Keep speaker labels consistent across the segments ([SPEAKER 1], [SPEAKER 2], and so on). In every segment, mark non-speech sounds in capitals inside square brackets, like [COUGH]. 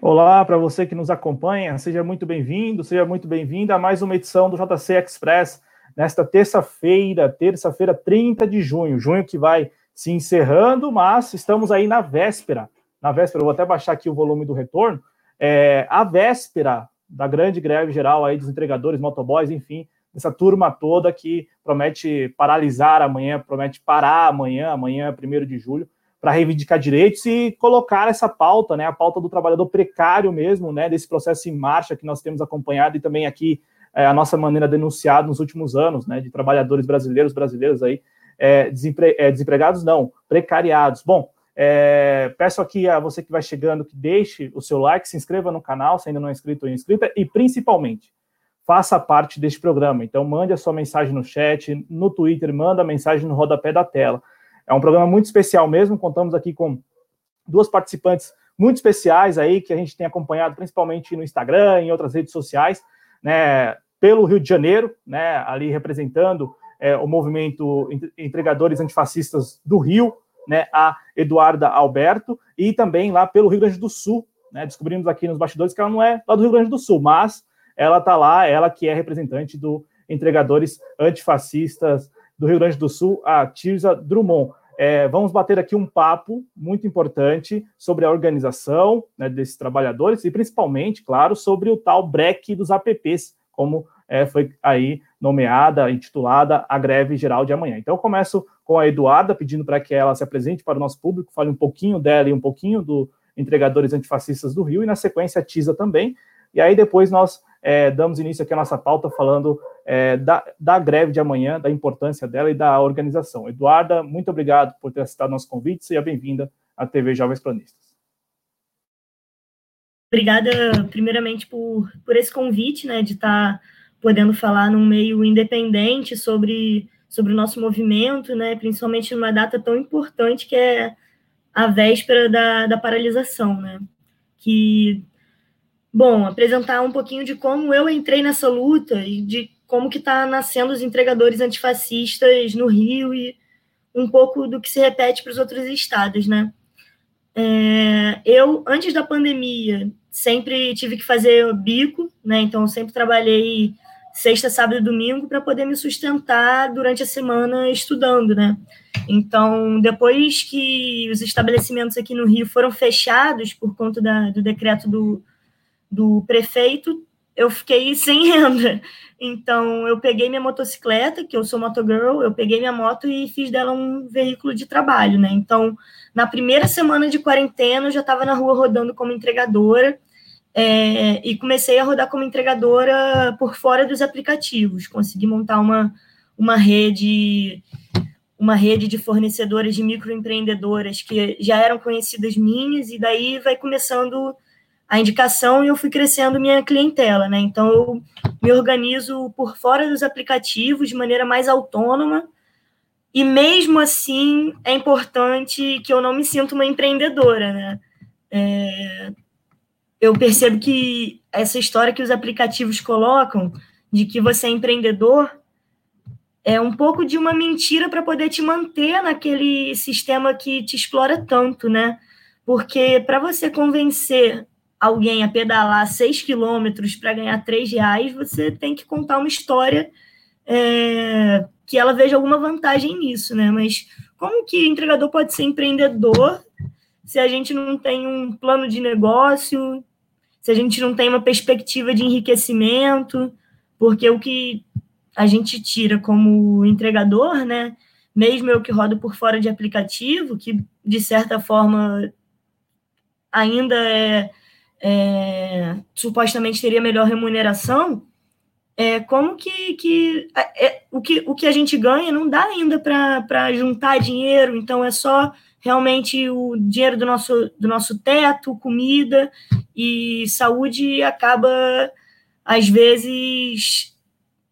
[SPEAKER 1] Olá para você que nos acompanha, seja muito bem-vindo, seja muito bem-vinda a mais uma edição do JC Express nesta terça-feira, terça-feira, 30 de junho, junho que vai se encerrando, mas estamos aí na véspera. Na véspera, vou até baixar aqui o volume do retorno. É, a véspera da grande greve geral aí dos entregadores, motoboys, enfim, dessa turma toda que promete paralisar amanhã, promete parar amanhã, amanhã é 1 de julho, para reivindicar direitos e colocar essa pauta, né, a pauta do trabalhador precário mesmo, né, desse processo em marcha que nós temos acompanhado e também aqui é, a nossa maneira denunciada nos últimos anos, né, de trabalhadores brasileiros, brasileiros aí, é, desempre, é, desempregados não, precariados. Bom, é, peço aqui a você que vai chegando que deixe o seu like, se inscreva no canal, se ainda não é inscrito ou inscrita, e principalmente, faça parte deste programa. Então, mande a sua mensagem no chat, no Twitter, manda a mensagem no rodapé da tela. É um programa muito especial mesmo. Contamos aqui com duas participantes muito especiais aí que a gente tem acompanhado principalmente no Instagram e em outras redes sociais, né? Pelo Rio de Janeiro, né? Ali representando é, o movimento Entregadores Antifascistas do Rio, né? A Eduarda Alberto e também lá pelo Rio Grande do Sul, né? Descobrimos aqui nos bastidores que ela não é lá do Rio Grande do Sul, mas ela está lá, ela que é representante do Entregadores Antifascistas do Rio Grande do Sul, a Tirza Drummond. É, vamos bater aqui um papo muito importante sobre a organização né, desses trabalhadores e principalmente, claro, sobre o tal break dos APPs, como é, foi aí nomeada, intitulada a greve geral de amanhã. Então, eu começo com a Eduarda, pedindo para que ela se apresente para o nosso público, fale um pouquinho dela e um pouquinho do Entregadores Antifascistas do Rio, e na sequência a Tisa também, e aí depois nós é, damos início aqui à nossa pauta falando é, da, da greve de amanhã, da importância dela e da organização. Eduarda, muito obrigado por ter aceitado nosso convite, seja bem-vinda à TV Jovens Planistas.
[SPEAKER 2] Obrigada, primeiramente, por, por esse convite, né, de estar tá podendo falar num meio independente sobre, sobre o nosso movimento, né, principalmente numa data tão importante que é a véspera da, da paralisação, né, que Bom, apresentar um pouquinho de como eu entrei nessa luta e de como que está nascendo os entregadores antifascistas no Rio e um pouco do que se repete para os outros estados, né? É, eu, antes da pandemia, sempre tive que fazer bico, né? Então, sempre trabalhei sexta, sábado e domingo para poder me sustentar durante a semana estudando, né? Então, depois que os estabelecimentos aqui no Rio foram fechados por conta da, do decreto do, do prefeito, eu fiquei sem [LAUGHS] renda. Então, eu peguei minha motocicleta, que eu sou motogirl, eu peguei minha moto e fiz dela um veículo de trabalho, né? Então, na primeira semana de quarentena, eu já estava na rua rodando como entregadora é, e comecei a rodar como entregadora por fora dos aplicativos. Consegui montar uma, uma rede uma rede de fornecedoras de microempreendedoras que já eram conhecidas minhas, e daí vai começando a indicação e eu fui crescendo minha clientela, né? Então eu me organizo por fora dos aplicativos de maneira mais autônoma. E mesmo assim é importante que eu não me sinta uma empreendedora, né? É, eu percebo que essa história que os aplicativos colocam de que você é empreendedor é um pouco de uma mentira para poder te manter naquele sistema que te explora tanto, né? Porque para você convencer alguém a pedalar 6 quilômetros para ganhar 3 reais, você tem que contar uma história é, que ela veja alguma vantagem nisso, né? Mas como que entregador pode ser empreendedor se a gente não tem um plano de negócio, se a gente não tem uma perspectiva de enriquecimento? Porque o que a gente tira como entregador, né? Mesmo eu que rodo por fora de aplicativo, que de certa forma ainda é é, supostamente teria melhor remuneração, é, como que, que, é, o que o que a gente ganha não dá ainda para juntar dinheiro, então é só realmente o dinheiro do nosso, do nosso teto, comida e saúde acaba, às vezes,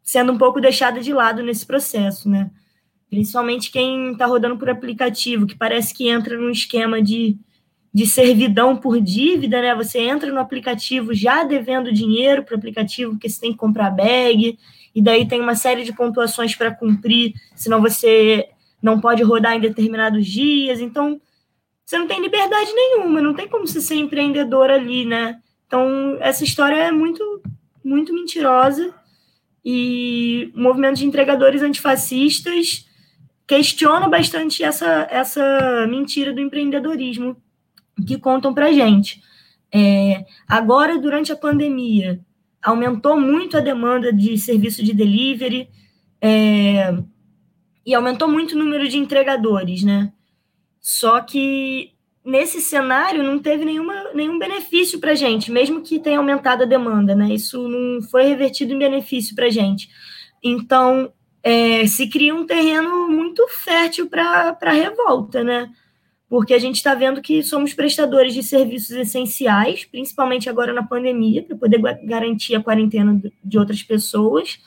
[SPEAKER 2] sendo um pouco deixada de lado nesse processo, né? Principalmente quem está rodando por aplicativo, que parece que entra num esquema de de servidão por dívida, né? Você entra no aplicativo já devendo dinheiro para o aplicativo, porque você tem que comprar bag, e daí tem uma série de pontuações para cumprir, senão você não pode rodar em determinados dias. Então, você não tem liberdade nenhuma, não tem como você ser empreendedor ali, né? Então, essa história é muito, muito mentirosa e o movimento de entregadores antifascistas questiona bastante essa, essa mentira do empreendedorismo que contam para gente. É, agora, durante a pandemia, aumentou muito a demanda de serviço de delivery é, e aumentou muito o número de entregadores, né? Só que nesse cenário não teve nenhuma, nenhum benefício para a gente, mesmo que tenha aumentado a demanda, né? Isso não foi revertido em benefício para a gente. Então, é, se cria um terreno muito fértil para a revolta, né? Porque a gente está vendo que somos prestadores de serviços essenciais, principalmente agora na pandemia, para poder garantir a quarentena de outras pessoas,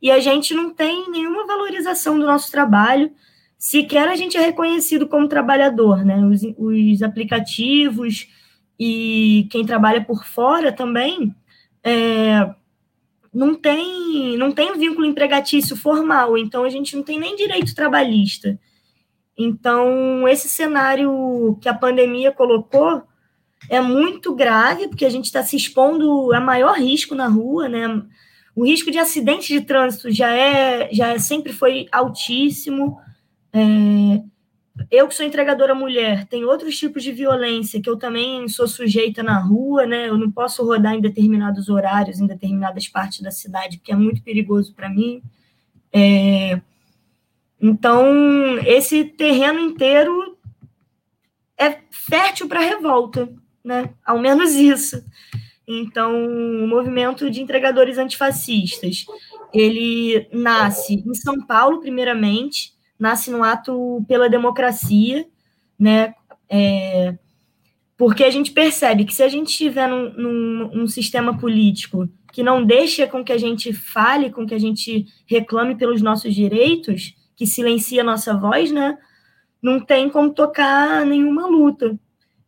[SPEAKER 2] e a gente não tem nenhuma valorização do nosso trabalho sequer a gente é reconhecido como trabalhador, né? Os, os aplicativos e quem trabalha por fora também é, não tem não tem vínculo empregatício formal, então a gente não tem nem direito trabalhista. Então, esse cenário que a pandemia colocou é muito grave, porque a gente está se expondo a maior risco na rua, né? O risco de acidente de trânsito já é já é, sempre foi altíssimo. É, eu que sou entregadora mulher, tem outros tipos de violência que eu também sou sujeita na rua, né? Eu não posso rodar em determinados horários, em determinadas partes da cidade, porque é muito perigoso para mim. É, então, esse terreno inteiro é fértil para revolta, né? Ao menos isso. Então, o movimento de entregadores antifascistas, ele nasce em São Paulo, primeiramente, nasce no ato pela democracia, né? É, porque a gente percebe que se a gente estiver num, num, num, sistema político que não deixa com que a gente fale, com que a gente reclame pelos nossos direitos, que silencia a nossa voz, né? Não tem como tocar nenhuma luta.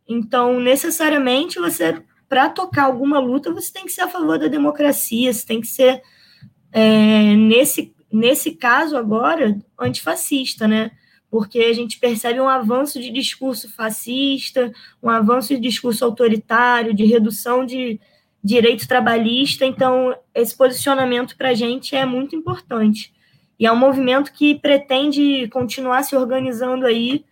[SPEAKER 2] Então, necessariamente, você, para tocar alguma luta, você tem que ser a favor da democracia, você tem que ser, é, nesse nesse caso agora, antifascista, né? Porque a gente percebe um avanço de discurso fascista, um avanço de discurso autoritário, de redução de direito trabalhista. Então, esse posicionamento para a gente é muito importante. E é um movimento que pretende continuar se organizando aí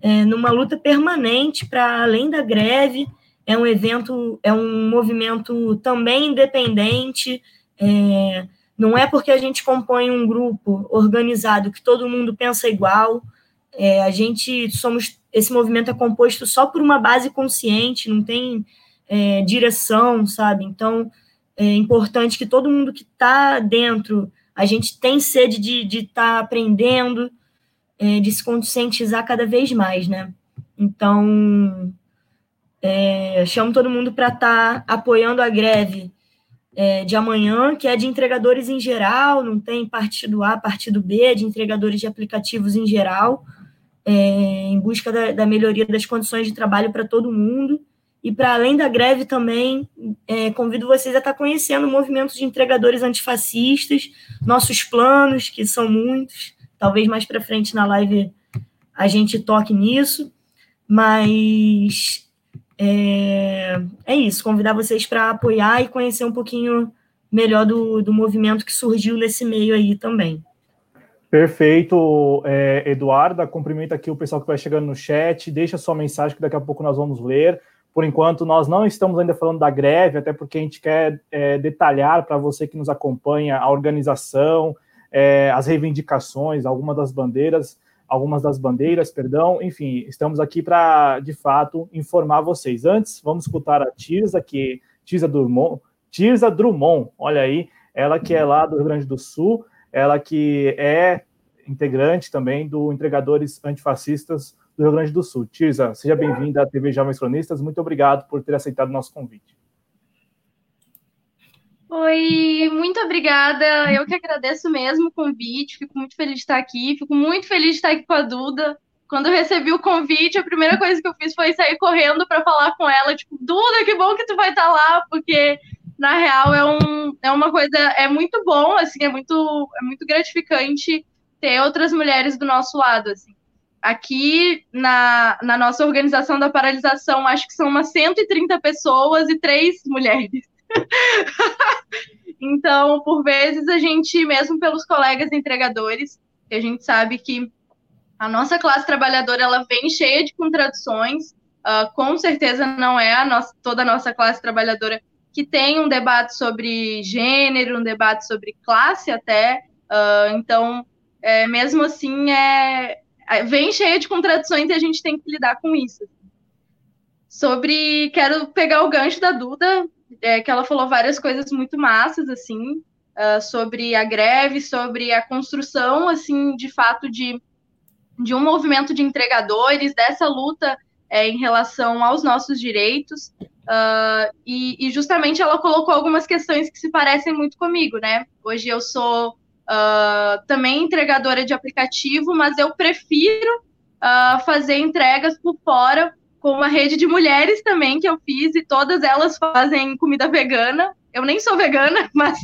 [SPEAKER 2] é, numa luta permanente para além da greve. É um evento, é um movimento também independente. É, não é porque a gente compõe um grupo organizado que todo mundo pensa igual. É, a gente somos esse movimento é composto só por uma base consciente, não tem é, direção, sabe? Então é importante que todo mundo que está dentro, a gente tem sede de estar tá aprendendo, é, de se conscientizar cada vez mais, né? Então é, chamo todo mundo para estar tá apoiando a greve é, de amanhã, que é de entregadores em geral, não tem partido A, partido B, é de entregadores de aplicativos em geral, é, em busca da, da, melhoria das condições de trabalho para todo mundo. E para além da greve também, é, convido vocês a estar tá conhecendo o movimento de entregadores antifascistas, nossos planos, que são muitos, talvez mais para frente na live a gente toque nisso, mas é, é isso, convidar vocês para apoiar e conhecer um pouquinho melhor do, do movimento que surgiu nesse meio aí também.
[SPEAKER 1] Perfeito, é, Eduarda. Cumprimento aqui o pessoal que vai chegando no chat. Deixa sua mensagem que daqui a pouco nós vamos ler. Por enquanto, nós não estamos ainda falando da greve, até porque a gente quer é, detalhar para você que nos acompanha a organização, é, as reivindicações, algumas das bandeiras algumas das bandeiras, perdão. Enfim, estamos aqui para, de fato, informar vocês. Antes, vamos escutar a Tirza, que Tirza Drummond, Tirza Drummond, olha aí, ela que é lá do Rio Grande do Sul, ela que é integrante também do Entregadores Antifascistas do Rio Grande do Sul. Tirza, seja bem-vinda à TV Jovens Cronistas, muito obrigado por ter aceitado o nosso convite.
[SPEAKER 3] Oi, muito obrigada. Eu que agradeço mesmo o convite, fico muito feliz de estar aqui, fico muito feliz de estar aqui com a Duda. Quando eu recebi o convite, a primeira coisa que eu fiz foi sair correndo para falar com ela, tipo, Duda, que bom que tu vai estar lá, porque na real é, um, é uma coisa, é muito bom, assim, é muito, é muito gratificante ter outras mulheres do nosso lado, assim. Aqui na, na nossa organização da paralisação, acho que são umas 130 pessoas e três mulheres. [LAUGHS] então, por vezes, a gente, mesmo pelos colegas entregadores, que a gente sabe que a nossa classe trabalhadora ela vem cheia de contradições, uh, com certeza não é a nossa, toda a nossa classe trabalhadora que tem um debate sobre gênero, um debate sobre classe até, uh, então, é, mesmo assim, é, vem cheia de contradições e a gente tem que lidar com isso. Sobre, quero pegar o gancho da Duda, é, que ela falou várias coisas muito massas, assim, uh, sobre a greve, sobre a construção, assim, de fato, de, de um movimento de entregadores, dessa luta é, em relação aos nossos direitos. Uh, e, e, justamente ela colocou algumas questões que se parecem muito comigo, né? Hoje eu sou uh, também entregadora de aplicativo, mas eu prefiro uh, fazer entregas por fora com uma rede de mulheres também que eu fiz e todas elas fazem comida vegana. Eu nem sou vegana, [LAUGHS] mas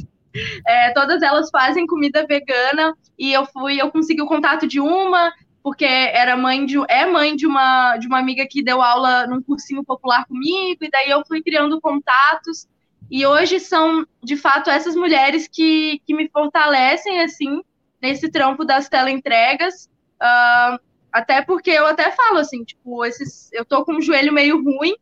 [SPEAKER 3] é, todas elas fazem comida vegana e eu fui, eu consegui o contato de uma porque era mãe de é mãe de uma de uma amiga que deu aula num cursinho popular comigo e daí eu fui criando contatos e hoje são de fato essas mulheres que, que me fortalecem assim nesse trampo das teleentregas uh, até porque eu até falo assim, tipo, esses, eu tô com o joelho meio ruim,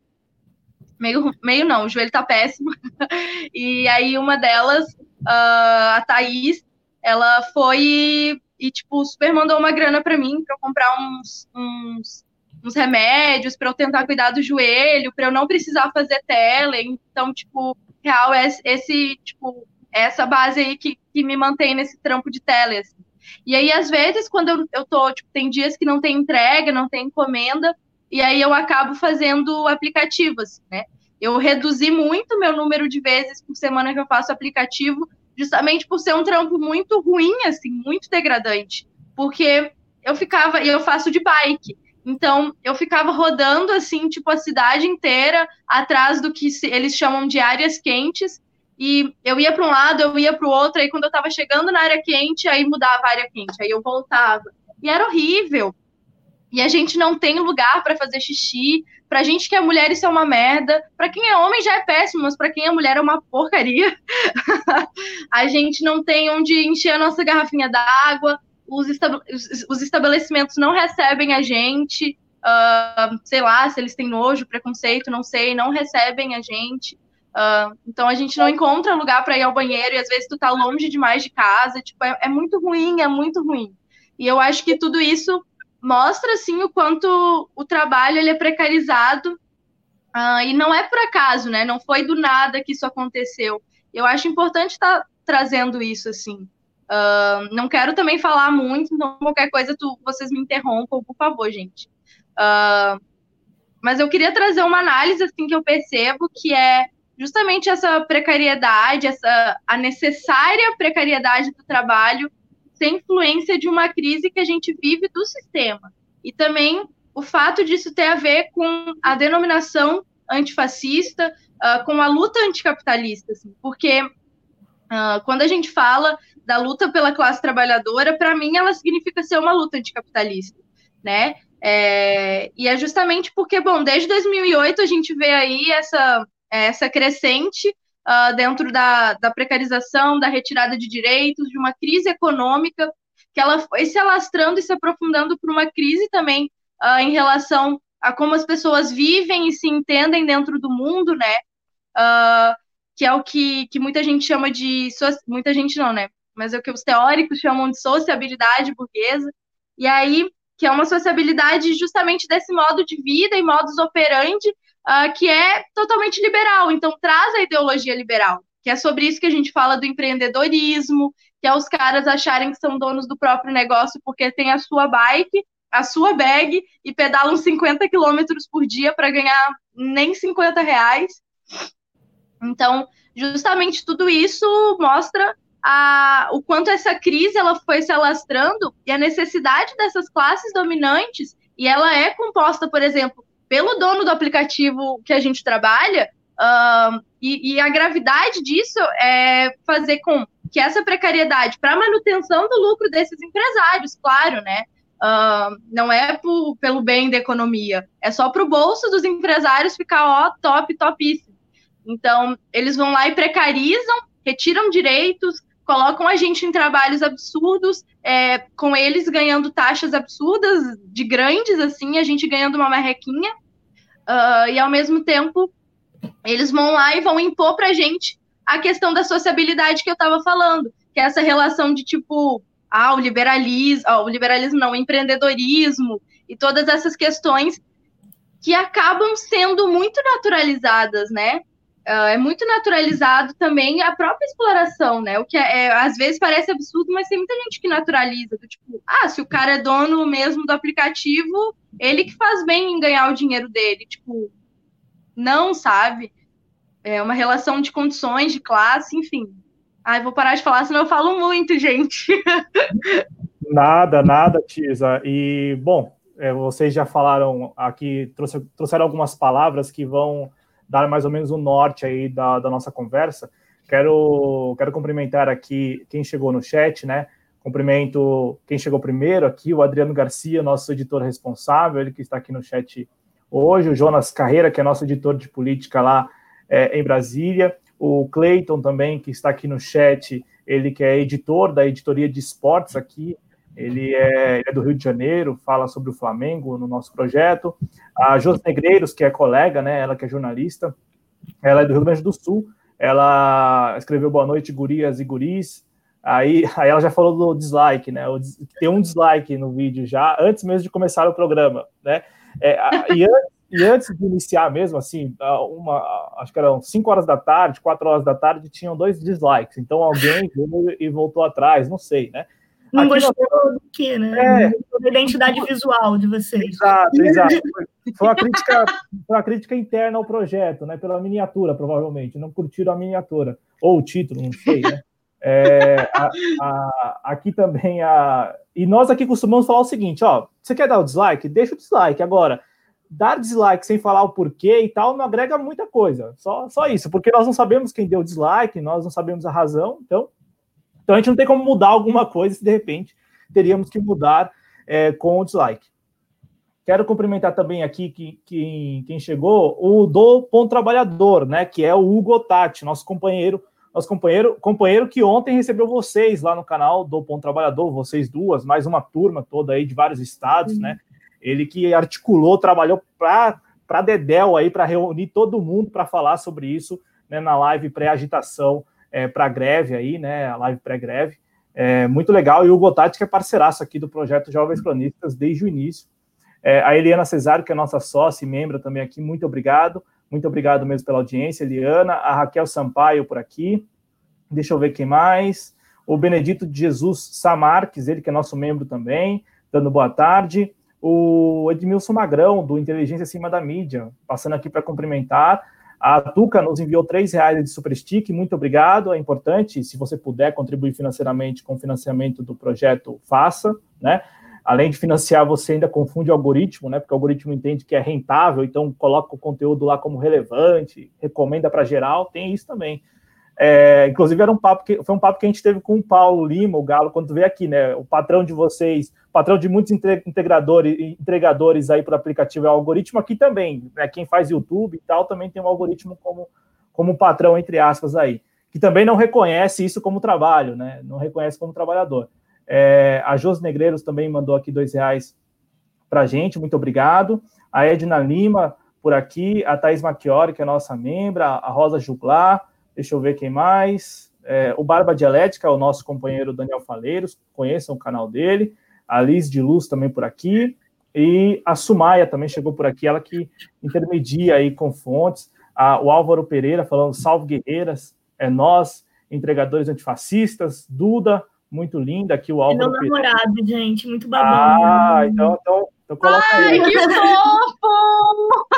[SPEAKER 3] meio, meio não, o joelho tá péssimo. [LAUGHS] e aí uma delas, uh, a Thaís, ela foi e, tipo, super mandou uma grana para mim para comprar uns, uns, uns remédios para eu tentar cuidar do joelho, para eu não precisar fazer tele. Então, tipo, real é esse, tipo, essa base aí que, que me mantém nesse trampo de tele, assim. E aí, às vezes, quando eu, eu tô, tipo, tem dias que não tem entrega, não tem encomenda, e aí eu acabo fazendo aplicativos, né? Eu reduzi muito meu número de vezes por semana que eu faço aplicativo, justamente por ser um trampo muito ruim, assim, muito degradante. Porque eu ficava, e eu faço de bike. Então, eu ficava rodando, assim, tipo, a cidade inteira, atrás do que eles chamam de áreas quentes, e eu ia para um lado, eu ia para o outro, aí quando eu estava chegando na área quente, aí mudava a área quente, aí eu voltava. E era horrível. E a gente não tem lugar para fazer xixi. Pra gente que é mulher, isso é uma merda. Pra quem é homem já é péssimo, mas pra quem é mulher é uma porcaria. [LAUGHS] a gente não tem onde encher a nossa garrafinha d'água. Os, os, estabelecimentos não recebem a gente. Uh, sei lá, se eles têm nojo, preconceito, não sei, não recebem a gente. Uh, então a gente não encontra lugar para ir ao banheiro e às vezes tu tá longe demais de casa, tipo, é, é, muito ruim, é muito ruim. E eu acho que tudo isso mostra assim o quanto o trabalho ele é precarizado uh, e não é por acaso, né? Não foi do nada que isso aconteceu. Eu acho importante estar tá trazendo isso assim. Uh, não quero também falar muito, então qualquer coisa tu, vocês me interrompam, por favor, gente. mas eu queria trazer uma análise assim que eu percebo que é justamente essa precariedade, essa a necessária precariedade do trabalho, sem influência de uma crise que a gente vive do sistema. E também o fato disso ter a ver com a denominação antifascista, uh, com a luta anticapitalista, assim, porque uh, quando a gente fala da luta pela classe trabalhadora, para mim ela significa ser uma luta anticapitalista, né? É, e é justamente porque, bom, desde 2008 a gente vê aí essa essa crescente uh, dentro da, da precarização, da retirada de direitos, de uma crise econômica, que ela foi se alastrando e se aprofundando por uma crise também uh, em relação a como as pessoas vivem e se entendem dentro do mundo, né? Uh, que é o que, que muita gente chama de. Muita gente não, né? Mas é o que os teóricos chamam de sociabilidade burguesa. E aí, que é uma sociabilidade justamente desse modo de vida e modus operandi uh, que é totalmente liberal. Então, traz a ideologia liberal, que é sobre isso que a gente fala do empreendedorismo, que é os caras acharem que são donos do próprio negócio porque tem a sua bike, a sua bag e pedalam 50 quilômetros por dia para ganhar nem 50 reais. Então, justamente tudo isso mostra a, o quanto essa crise ela foi se alastrando e a necessidade dessas classes dominantes, e ela é composta, por exemplo, pelo dono do aplicativo que a gente trabalha, e, e, a gravidade disso é fazer com que essa precariedade para manutenção do lucro desses empresários, claro, né? Uh, não é pelo bem da economia, é só para o bolso dos empresários ficar ó, top, topíssimo. Então, eles vão lá e precarizam, retiram direitos, colocam a gente em trabalhos absurdos, é, com eles ganhando taxas absurdas de grandes, assim, a gente ganhando uma marrequinha, uh, e ao mesmo tempo eles vão lá e vão impor para a gente a questão da sociabilidade que eu estava falando, que é essa relação de tipo, ah, o liberalismo, oh, o liberalismo não, o empreendedorismo e todas essas questões que acabam sendo muito naturalizadas, né? Uh, é muito naturalizado também a própria exploração, né? O que é, é, às vezes parece absurdo, mas tem muita gente que naturaliza, do tipo, ah, se o cara é dono mesmo do aplicativo, ele que faz bem em ganhar o dinheiro dele, tipo, não, sabe? É uma relação de condições, de classe, enfim. Ai, vou parar de falar, senão eu falo muito, gente. [LAUGHS]
[SPEAKER 1] nada, nada, Tisa. E, bom, é, vocês já falaram aqui, trouxe, trouxeram algumas palavras que vão dar mais ou menos o norte aí da, da nossa conversa. Quero, quero cumprimentar aqui quem chegou no chat, né? Cumprimento quem chegou primeiro aqui, o Adriano Garcia, nosso editor responsável, ele que está aqui no chat hoje, o Jonas Carreira, que é nosso editor de política lá é, em Brasília, o Cleiton também, que está aqui no chat, ele que é editor da editoria de esportes aqui, ele é, ele é, do Rio de Janeiro, fala sobre o Flamengo no nosso projeto. A Jos Negreiros, que é colega, né, ela que é jornalista, ela é do Rio Grande do Sul, ela escreveu Boa Noite, Gurias e Guris, aí, aí ela já falou do dislike, né, tem um dislike no vídeo já, antes mesmo de começar o programa, né, é, e antes e antes de iniciar mesmo, assim, uma, acho que eram 5 horas da tarde, 4 horas da tarde, tinham dois dislikes. Então alguém veio e voltou atrás, não sei, né?
[SPEAKER 2] Não Aqui gostou nós... do quê, né? É, da identidade visual de vocês.
[SPEAKER 1] Exato, exato. Foi uma, crítica, foi uma crítica interna ao projeto, né? Pela miniatura, provavelmente. Não curtiram a miniatura. Ou o título, não sei, né? É, a, a, aqui também a. E nós aqui costumamos falar o seguinte: ó, você quer dar o dislike? Deixa o dislike. Agora, dar dislike sem falar o porquê e tal não agrega muita coisa. Só, só isso, porque nós não sabemos quem deu dislike, nós não sabemos a razão, então, então a gente não tem como mudar alguma coisa se de repente teríamos que mudar é, com o dislike. Quero cumprimentar também aqui que, que, quem chegou, o do Ponto Trabalhador, né? Que é o Hugo Tati, nosso companheiro, nosso companheiro, companheiro que ontem recebeu vocês lá no canal do Ponto Trabalhador, vocês duas, mais uma turma toda aí de vários estados, uhum. né? Ele que articulou, trabalhou para Dedel aí, para reunir todo mundo para falar sobre isso né, na live pré-agitação é, para greve aí, né? A live pré-greve. É, muito legal. E o Gotati, que é parceiraço aqui do projeto Jovens Cronistas desde o início. É, a Eliana Cesário, que é nossa sócia e membro também aqui, muito obrigado. Muito obrigado mesmo pela audiência, Eliana. A Raquel Sampaio por aqui. Deixa eu ver quem mais. O Benedito de Jesus Samarques, ele que é nosso membro também, dando boa tarde o Edmilson Magrão, do Inteligência Acima da Mídia, passando aqui para cumprimentar. A Tuca nos enviou três reais de Super Stick, muito obrigado, é importante, se você puder contribuir financeiramente com o financiamento do projeto, faça, né? Além de financiar, você ainda confunde o algoritmo, né? Porque o algoritmo entende que é rentável, então coloca o conteúdo lá como relevante, recomenda para geral, tem isso também. É, inclusive, era um papo que foi um papo que a gente teve com o Paulo Lima, o Galo, quando veio aqui, né? O patrão de vocês, patrão de muitos integradores, entregadores aí para o aplicativo é o algoritmo aqui também, né? Quem faz YouTube e tal também tem um algoritmo como, como patrão, entre aspas, aí, que também não reconhece isso como trabalho, né? Não reconhece como trabalhador. É, a Jos Negreiros também mandou aqui dois reais para gente, muito obrigado. A Edna Lima por aqui, a Thaís Machiori, que é nossa membra, a Rosa Juglar, Deixa eu ver quem mais. É, o Barba Dialética, o nosso companheiro Daniel Faleiros, conheçam o canal dele. A Liz de Luz também por aqui. E a Sumaia também chegou por aqui, ela que intermedia aí com fontes. A, o Álvaro Pereira falando salve guerreiras, é nós, entregadores antifascistas. Duda, muito linda aqui o Álvaro
[SPEAKER 2] é meu namorado, Pereira. gente, muito babado.
[SPEAKER 1] Ah, então, então, então coloca
[SPEAKER 3] Ai, aí. que fofo!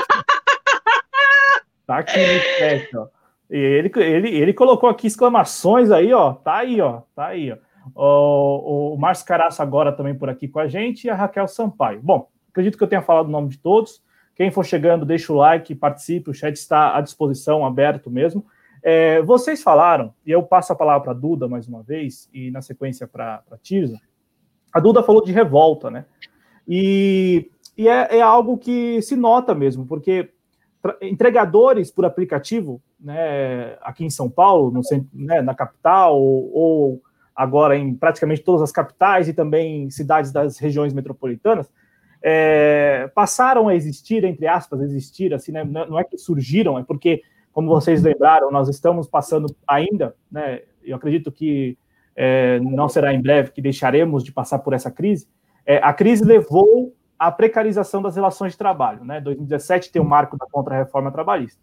[SPEAKER 1] Tá aqui no chat, ó. Ele, ele, ele colocou aqui exclamações aí, ó. Tá aí, ó. Tá aí, ó. O, o Márcio Caraço agora também por aqui com a gente e a Raquel Sampaio. Bom, acredito que eu tenha falado o nome de todos. Quem for chegando, deixa o like, participe, o chat está à disposição, aberto mesmo. É, vocês falaram, e eu passo a palavra para a Duda mais uma vez, e na sequência para a Tirza. A Duda falou de revolta, né? E, e é, é, algo que se nota mesmo, porque entregadores por aplicativo, né, aqui em São Paulo, no centro, né, na capital, ou, ou, agora em praticamente todas as capitais e também cidades das regiões metropolitanas, é, passaram a existir, entre aspas, existir, assim, né, não é que surgiram, é porque, como vocês lembraram, nós estamos passando ainda, né, eu acredito que é, não será em breve que deixaremos de passar por essa crise, é, a crise levou à precarização das relações de trabalho. Né? 2017 tem o marco da contra-reforma trabalhista.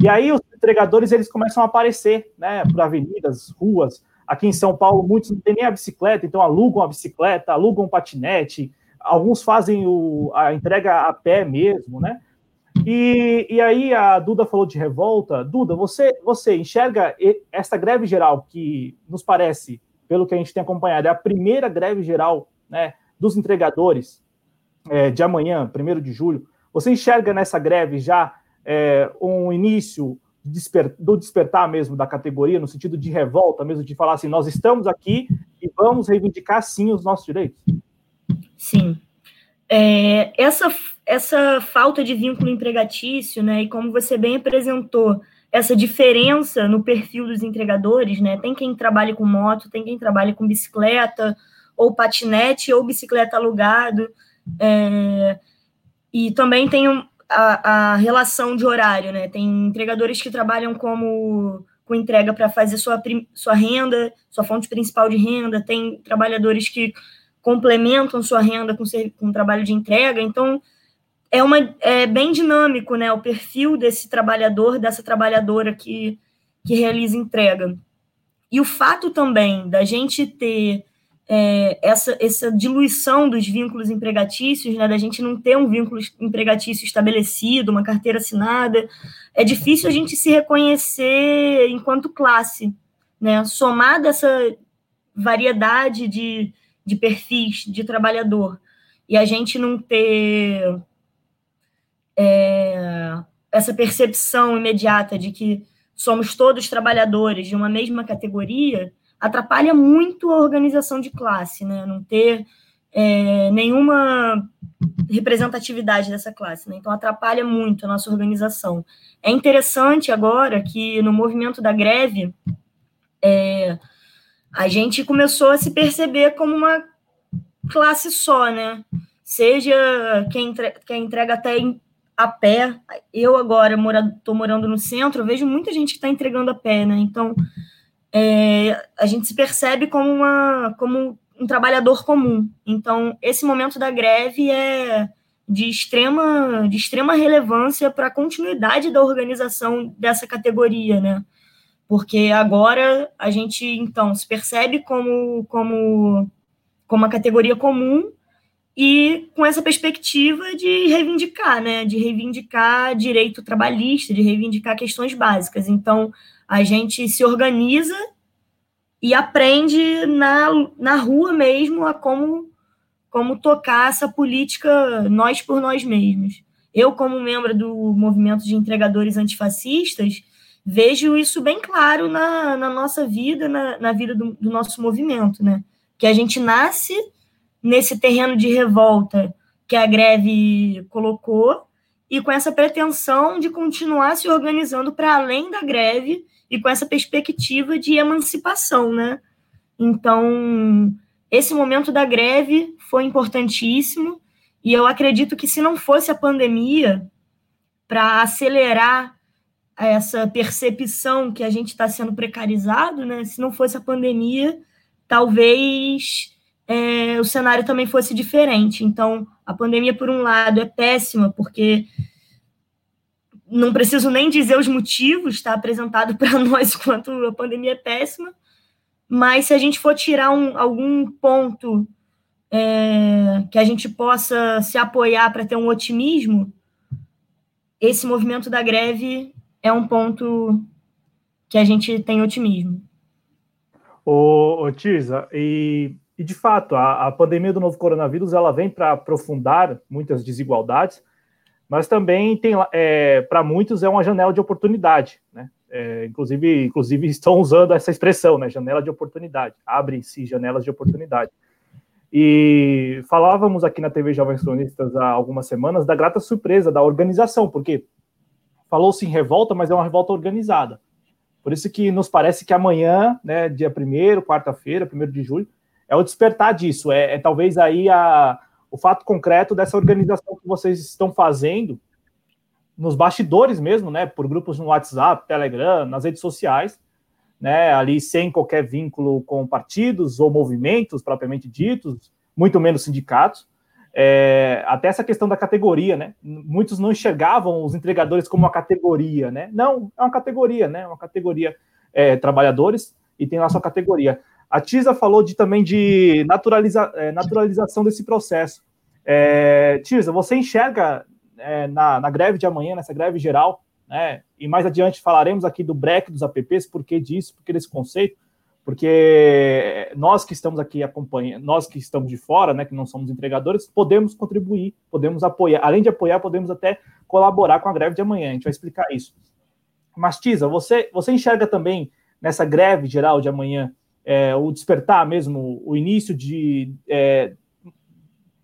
[SPEAKER 1] E aí os entregadores eles começam a aparecer né, por avenidas, ruas. Aqui em São Paulo, muitos não têm nem a bicicleta, então alugam a bicicleta, alugam um patinete, alguns fazem o, a entrega a pé mesmo, né? E, e aí a Duda falou de revolta. Duda, você, você enxerga essa greve geral que nos parece, pelo que a gente tem acompanhado, é a primeira greve geral né, dos entregadores é, de amanhã, 1 de julho. Você enxerga nessa greve já é, um início desper, do despertar mesmo da categoria, no sentido de revolta mesmo, de falar assim, nós estamos aqui e vamos reivindicar sim os nossos direitos?
[SPEAKER 2] Sim. É, essa essa falta de vínculo empregatício, né, e como você bem apresentou, essa diferença no perfil dos entregadores, né, tem quem trabalhe com moto, tem quem trabalhe com bicicleta, ou patinete, ou bicicleta alugado, é, e também tem a, a, relação de horário, né, tem entregadores que trabalham como com entrega para fazer sua, sua renda, sua fonte principal de renda, tem trabalhadores que complementam sua renda com, com trabalho de entrega, então é, uma, é bem dinâmico, né? O perfil desse trabalhador, dessa trabalhadora que, que realiza entrega. E o fato também da gente ter é, essa, essa diluição dos vínculos empregatícios, né, da gente não ter um vínculo empregatício estabelecido, uma carteira assinada, é difícil a gente se reconhecer enquanto classe, né, somada essa variedade de, de perfis de trabalhador, e a gente não ter é, essa percepção imediata de que somos todos trabalhadores de uma mesma categoria atrapalha muito a organização de classe, né? Não ter é, nenhuma representatividade dessa classe, né? Então atrapalha muito a nossa organização. É interessante agora que no movimento da greve é, a gente começou a se perceber como uma classe só, né? Seja quem, entre, quem entrega até a pé. Eu agora estou morando no centro, vejo muita gente que está entregando a pé, né? Então é, a gente se percebe como, uma, como um trabalhador comum. Então, esse momento da greve é de extrema, de extrema relevância para a continuidade da organização dessa categoria, né? Porque agora a gente, então, se percebe como, como, como uma categoria comum e com essa perspectiva de reivindicar, né, de reivindicar direito trabalhista, de reivindicar questões básicas. Então, a gente se organiza e aprende na, na rua mesmo a como, como tocar essa política nós por nós mesmos. Eu, como membro do movimento de entregadores antifascistas, vejo isso bem claro na, na nossa vida, na, na vida do, do nosso movimento, né? Que a gente nasce nesse terreno de revolta que a greve colocou e com essa pretensão de continuar se organizando para além da greve e com essa perspectiva de emancipação, né? Então, esse momento da greve foi importantíssimo e eu acredito que se não fosse a pandemia para acelerar essa percepção que a gente está sendo precarizado, né? Se não fosse a pandemia, talvez é, o cenário também fosse diferente. Então, a pandemia, por um lado, é péssima, porque não preciso nem dizer os motivos, está apresentado [LAUGHS] para nós quanto a pandemia é péssima, mas se a gente for tirar um, algum ponto é, que a gente possa se apoiar para ter um otimismo, esse movimento da greve é um ponto que a gente tem otimismo.
[SPEAKER 1] Ô, ô Tisa, e e de fato, a, a pandemia do novo coronavírus ela vem para aprofundar muitas desigualdades, mas também tem é, para muitos é uma janela de oportunidade, né? É, inclusive, inclusive [LAUGHS] estão usando essa expressão, né? Janela de oportunidade. Abre-se janelas de oportunidade. E falávamos aqui na TV Jovens Cronistas há algumas semanas da grata surpresa da organização, porque falou-se em revolta, mas é uma revolta organizada. Por isso que nos parece que amanhã, né, dia 1 quarta-feira, 1 de julho, é o despertar disso, é, é talvez aí a, o fato concreto dessa organização que vocês estão fazendo nos bastidores mesmo, né, por grupos no WhatsApp, Telegram, nas redes sociais, né, ali sem qualquer vínculo com partidos ou movimentos propriamente ditos, muito menos sindicatos. É, até essa questão da categoria, né? Muitos não enxergavam os entregadores como uma categoria, né? Não, é uma categoria, né? Uma categoria é, trabalhadores e tem lá sua categoria. A Tisa falou de, também de naturaliza, é, naturalização desse processo. É, Tisa, você enxerga é, na, na, greve de amanhã, nessa greve geral, né? E mais adiante falaremos aqui do break dos apps, por que disso, por que desse conceito, porque nós que estamos aqui acompanhando, nós que estamos de fora, né, que não somos entregadores, podemos contribuir, podemos apoiar, além de apoiar, podemos até colaborar com a greve de amanhã. A gente vai explicar isso. Mas, Tisa, você, você enxerga também nessa greve geral de amanhã é, o despertar mesmo, o início de, é,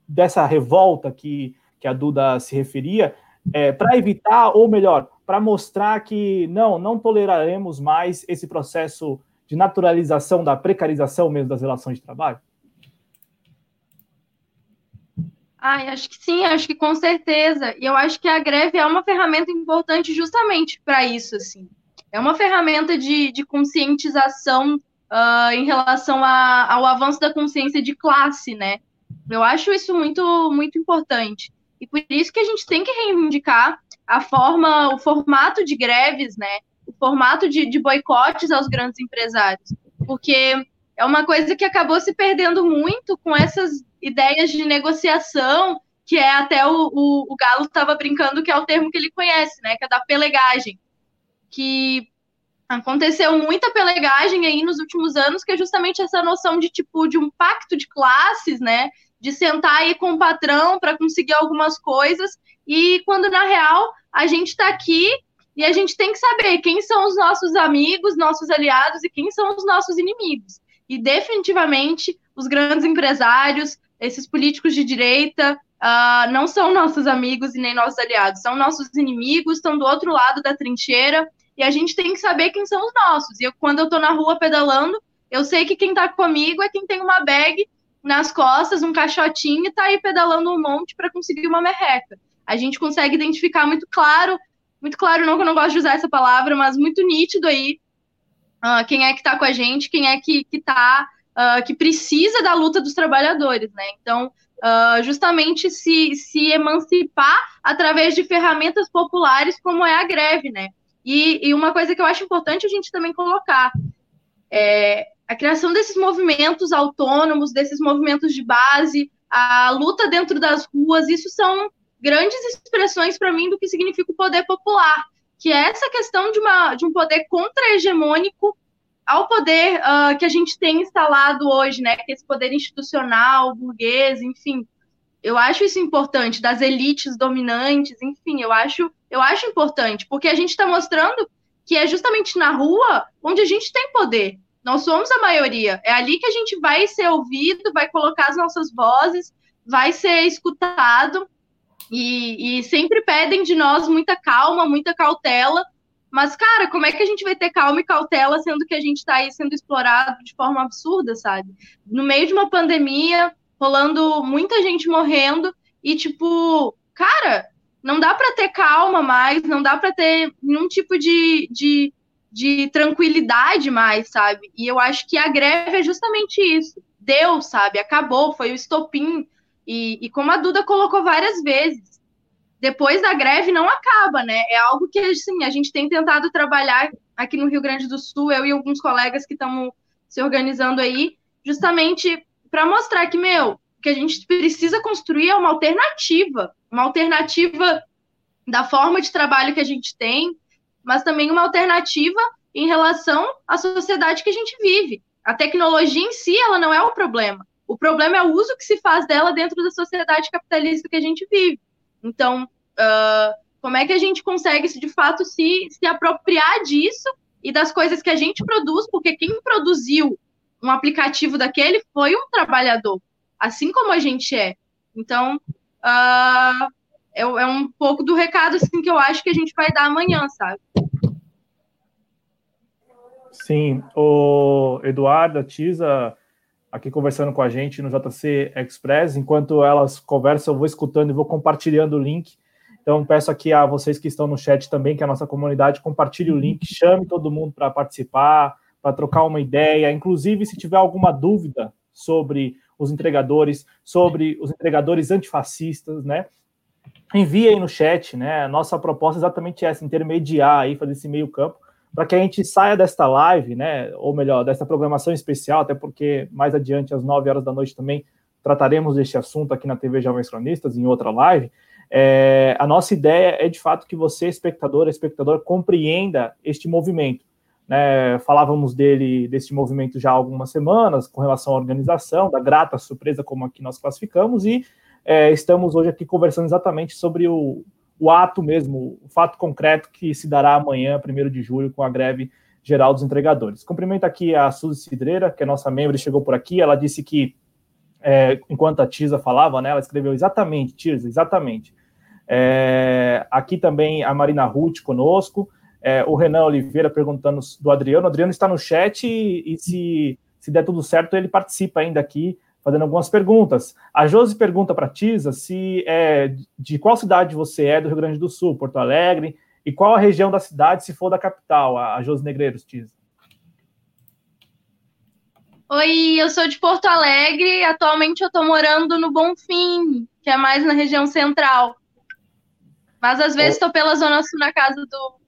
[SPEAKER 1] dessa revolta que, que a Duda se referia, é, para evitar, ou melhor, para mostrar que não, não toleraremos mais esse processo de naturalização da precarização mesmo das relações de trabalho?
[SPEAKER 3] Ai, acho que sim, acho que com certeza. E eu acho que a greve é uma ferramenta importante justamente para isso, assim. É uma ferramenta de, de conscientização uh, em relação a, ao avanço da consciência de classe, né? Eu acho isso muito, muito importante. E por isso que a gente tem que reivindicar a forma, o formato de greves, né? o formato de, de boicotes aos grandes empresários, porque é uma coisa que acabou se perdendo muito com essas ideias de negociação, que é até o, o, o Galo estava brincando que é o termo que ele conhece, né? Que é da pelegagem. Que aconteceu muita pelegagem aí nos últimos anos, que é justamente essa noção de tipo de um pacto de classes, né? De sentar aí com o patrão para conseguir algumas coisas, e quando na real a gente está aqui e a gente tem que saber quem são os nossos amigos, nossos aliados e quem são os nossos inimigos. E definitivamente os grandes empresários, esses políticos de direita, uh, não são nossos amigos e nem nossos aliados, são nossos inimigos, estão do outro lado da trincheira. E a gente tem que saber quem são os nossos. E eu, quando eu estou na rua pedalando, eu sei que quem está comigo é quem tem uma bag nas costas, um caixotinho, e está aí pedalando um monte para conseguir uma merreca. A gente consegue identificar muito claro muito claro, não que eu não gosto de usar essa palavra, mas muito nítido aí uh, quem é que está com a gente, quem é que, que tá, uh, que precisa da luta dos trabalhadores, né? Então, uh, justamente se, se emancipar através de ferramentas populares como é a greve, né? E, e uma coisa que eu acho importante a gente também colocar é a criação desses movimentos autônomos, desses movimentos de base, a luta dentro das ruas, isso são grandes expressões para mim do que significa o poder popular, que é essa questão de, uma, de um poder contra-hegemônico ao poder uh, que a gente tem instalado hoje, né? Que é esse poder institucional, burguês, enfim. Eu acho isso importante, das elites dominantes, enfim, eu acho, eu acho importante, porque a gente está mostrando que é justamente na rua onde a gente tem poder. Nós somos a maioria. É ali que a gente vai ser ouvido, vai colocar as nossas vozes, vai ser escutado e, e sempre pedem de nós muita calma, muita cautela. Mas, cara, como é que a gente vai ter calma e cautela sendo que a gente está aí sendo explorado de forma absurda, sabe? No meio de uma pandemia, rolando muita gente morrendo, e tipo, cara, não dá para ter calma mais, não dá para ter nenhum tipo de, de, de tranquilidade mais, sabe? E eu acho que a greve é justamente isso. Deu, sabe? Acabou, foi o estopim e, e como a Duda colocou várias vezes, depois da greve não acaba, né? É algo que assim, a gente tem tentado trabalhar aqui no Rio Grande do Sul, eu e alguns colegas que estamos se organizando aí, justamente para mostrar que, meu, que a gente precisa construir é uma alternativa, uma alternativa da forma de trabalho que a gente tem, mas também uma alternativa em relação à sociedade que a gente vive. A tecnologia em si, ela não é o problema. O problema é o uso que se faz dela dentro da sociedade capitalista que a gente vive. Então, uh, como é que a gente consegue, de fato, se, se apropriar disso e das coisas que a gente produz, porque quem produziu um aplicativo daquele foi um trabalhador. assim como a gente é. Então, uh, é, é, um pouco do recado assim, que eu acho que a gente vai dar amanhã, sabe?
[SPEAKER 1] Sim, o Eduardo, a Tisa, aqui conversando com a gente no JC Express. Enquanto elas conversam, eu vou escutando e vou compartilhando o link. Então, peço aqui a vocês que estão no chat também, que é a nossa comunidade, compartilhe o link, chame todo mundo para participar, para trocar uma ideia. Inclusive, se tiver alguma dúvida sobre os entregadores, sobre os entregadores antifascistas, né? Envie aí no chat, né? Nossa proposta é exatamente essa, intermediar aí, fazer esse meio campo, para que a gente saia desta live, né? Ou melhor, desta programação especial, até porque mais adiante, às 9 horas da noite, também trataremos deste assunto aqui na TV Jovens Cronistas, em outra live. É, a nossa ideia é, de fato, que você, espectador, espectador, compreenda este movimento. Né, falávamos dele, desse movimento já há algumas semanas, com relação à organização, da grata surpresa, como aqui nós classificamos, e é, estamos hoje aqui conversando exatamente sobre o, o ato mesmo, o fato concreto que se dará amanhã, 1 de julho, com a greve geral dos entregadores. Cumprimento aqui a Suzy Cidreira, que é nossa membro e chegou por aqui, ela disse que, é, enquanto a Tisa falava, né, ela escreveu exatamente, Tisa, exatamente. É, aqui também a Marina Ruth conosco, é, o Renan Oliveira perguntando do Adriano. O Adriano está no chat e, e se, se der tudo certo, ele participa ainda aqui, fazendo algumas perguntas. A Josi pergunta para a Tisa se é, de qual cidade você é do Rio Grande do Sul, Porto Alegre, e qual a região da cidade, se for da capital, a, a Josi Negreiros, Tisa.
[SPEAKER 3] Oi, eu sou de Porto Alegre, atualmente eu estou morando no Bonfim, que é mais na região central. Mas às vezes estou pela Zona Sul na casa do,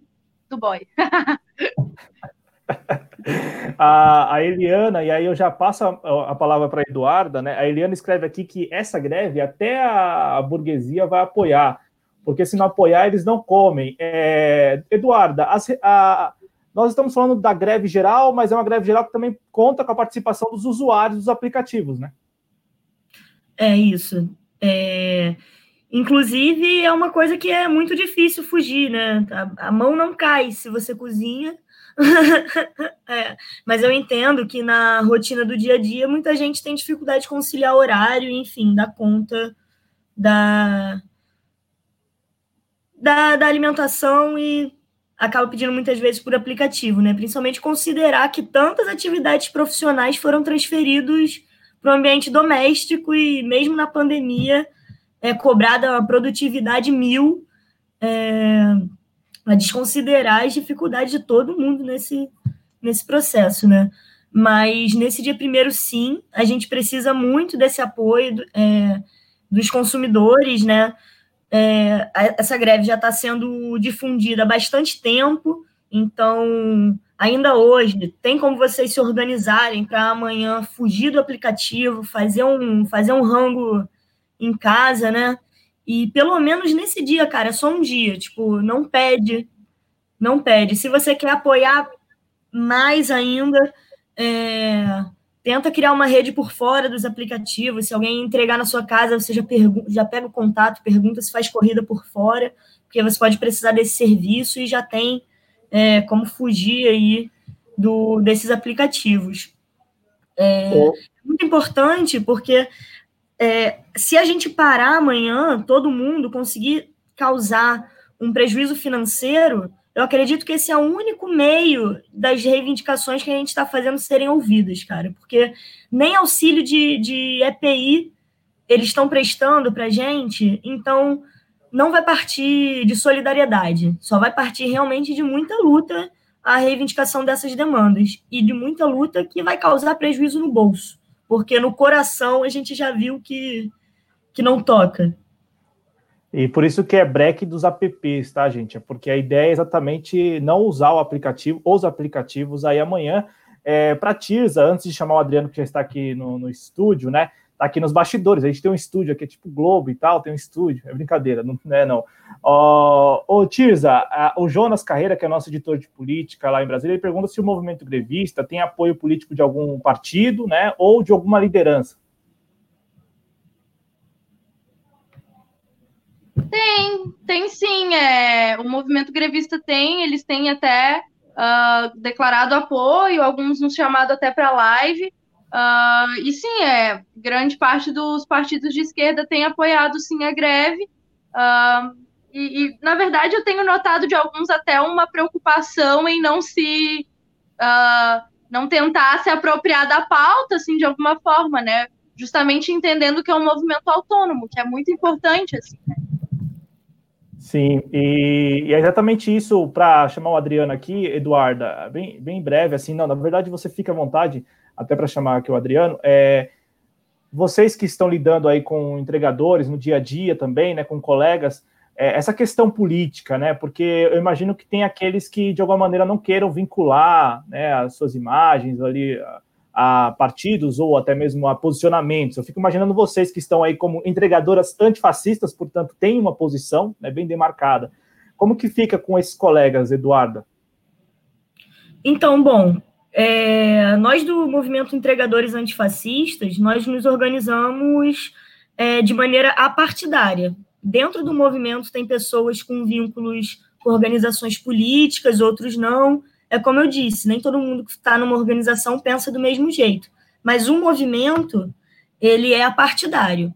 [SPEAKER 3] do boy. [LAUGHS]
[SPEAKER 1] a, a, Eliana, e aí eu já passo a, a palavra para a Eduarda, né? A Eliana escreve aqui que essa greve até a, a burguesia vai apoiar, porque se não apoiar, eles não comem. É, Eduarda, as, a, nós estamos falando da greve geral, mas é uma greve geral que também conta com a participação dos usuários dos aplicativos, né?
[SPEAKER 2] É isso. É, Inclusive, é uma coisa que é muito difícil fugir, né? A, a mão não cai se você cozinha. [LAUGHS] é, mas eu entendo que na rotina do dia a dia muita gente tem dificuldade de conciliar horário, enfim, dar conta da, da, da alimentação e acaba pedindo muitas vezes por aplicativo, né? Principalmente considerar que tantas atividades profissionais foram transferidos para o ambiente doméstico e mesmo na pandemia é cobrada a produtividade mil, é, a desconsiderar as dificuldades de todo mundo nesse, nesse processo, né? Mas nesse dia primeiro, sim, a gente precisa muito desse apoio é, dos consumidores, né? É, essa greve já está sendo difundida há bastante tempo, então, ainda hoje, tem como vocês se organizarem para amanhã fugir do aplicativo, fazer um, fazer um rango em casa, né? E pelo menos nesse dia, cara, é só um dia. Tipo, não pede, não pede. Se você quer apoiar mais ainda, é, tenta criar uma rede por fora dos aplicativos. Se alguém entregar na sua casa, você já, já pega o contato, pergunta se faz corrida por fora, porque você pode precisar desse serviço e já tem é, como fugir aí do, desses aplicativos. É, é muito importante porque é, se a gente parar amanhã, todo mundo conseguir causar um prejuízo financeiro, eu acredito que esse é o único meio das reivindicações que a gente está fazendo serem ouvidas, cara, porque nem auxílio de, de EPI eles estão prestando para a gente, então não vai partir de solidariedade, só vai partir realmente de muita luta a reivindicação dessas demandas e de muita luta que vai causar prejuízo no bolso porque no coração a gente já viu que, que não toca.
[SPEAKER 1] E por isso que é break dos apps, tá, gente? É porque a ideia é exatamente não usar o aplicativo, os aplicativos aí amanhã. É, para Tirza, antes de chamar o Adriano, que já está aqui no, no estúdio, né? Aqui nos bastidores. A gente tem um estúdio aqui, tipo Globo e tal, tem um estúdio. É brincadeira, não é não. Ô, oh, Tirza, o Jonas Carreira, que é nosso editor de política lá em Brasília, ele pergunta se o movimento grevista tem apoio político de algum partido, né? Ou de alguma liderança.
[SPEAKER 3] Tem, tem sim. É, o movimento grevista tem, eles têm até uh, declarado apoio, alguns nos chamado até para live. Uh, e sim, é, grande parte dos partidos de esquerda tem apoiado sim a greve. Uh, e, e, na verdade, eu tenho notado de alguns até uma preocupação em não se. Uh, não tentar se apropriar da pauta, assim, de alguma forma, né? Justamente entendendo que é um movimento autônomo, que é muito importante, assim, né?
[SPEAKER 1] Sim, e, e, é exatamente isso para chamar o Adriano aqui, Eduarda, bem, bem breve, assim, não, na verdade você fica à vontade, até para chamar aqui o Adriano, é, vocês que estão lidando aí com entregadores no dia a dia também, né, com colegas, é, essa questão política, né, porque eu imagino que tem aqueles que de alguma maneira não queiram vincular, né, as suas imagens ali a partidos ou até mesmo a posicionamentos. Eu fico imaginando vocês que estão aí como entregadoras antifascistas, portanto, têm uma posição né, bem demarcada. Como que fica com esses colegas, Eduarda?
[SPEAKER 2] Então, bom, é, nós do movimento Entregadores Antifascistas, nós nos organizamos é, de maneira apartidária. Dentro do movimento tem pessoas com vínculos com organizações políticas, outros não. É como eu disse, nem todo mundo que está numa organização pensa do mesmo jeito. Mas o movimento, ele é apartidário.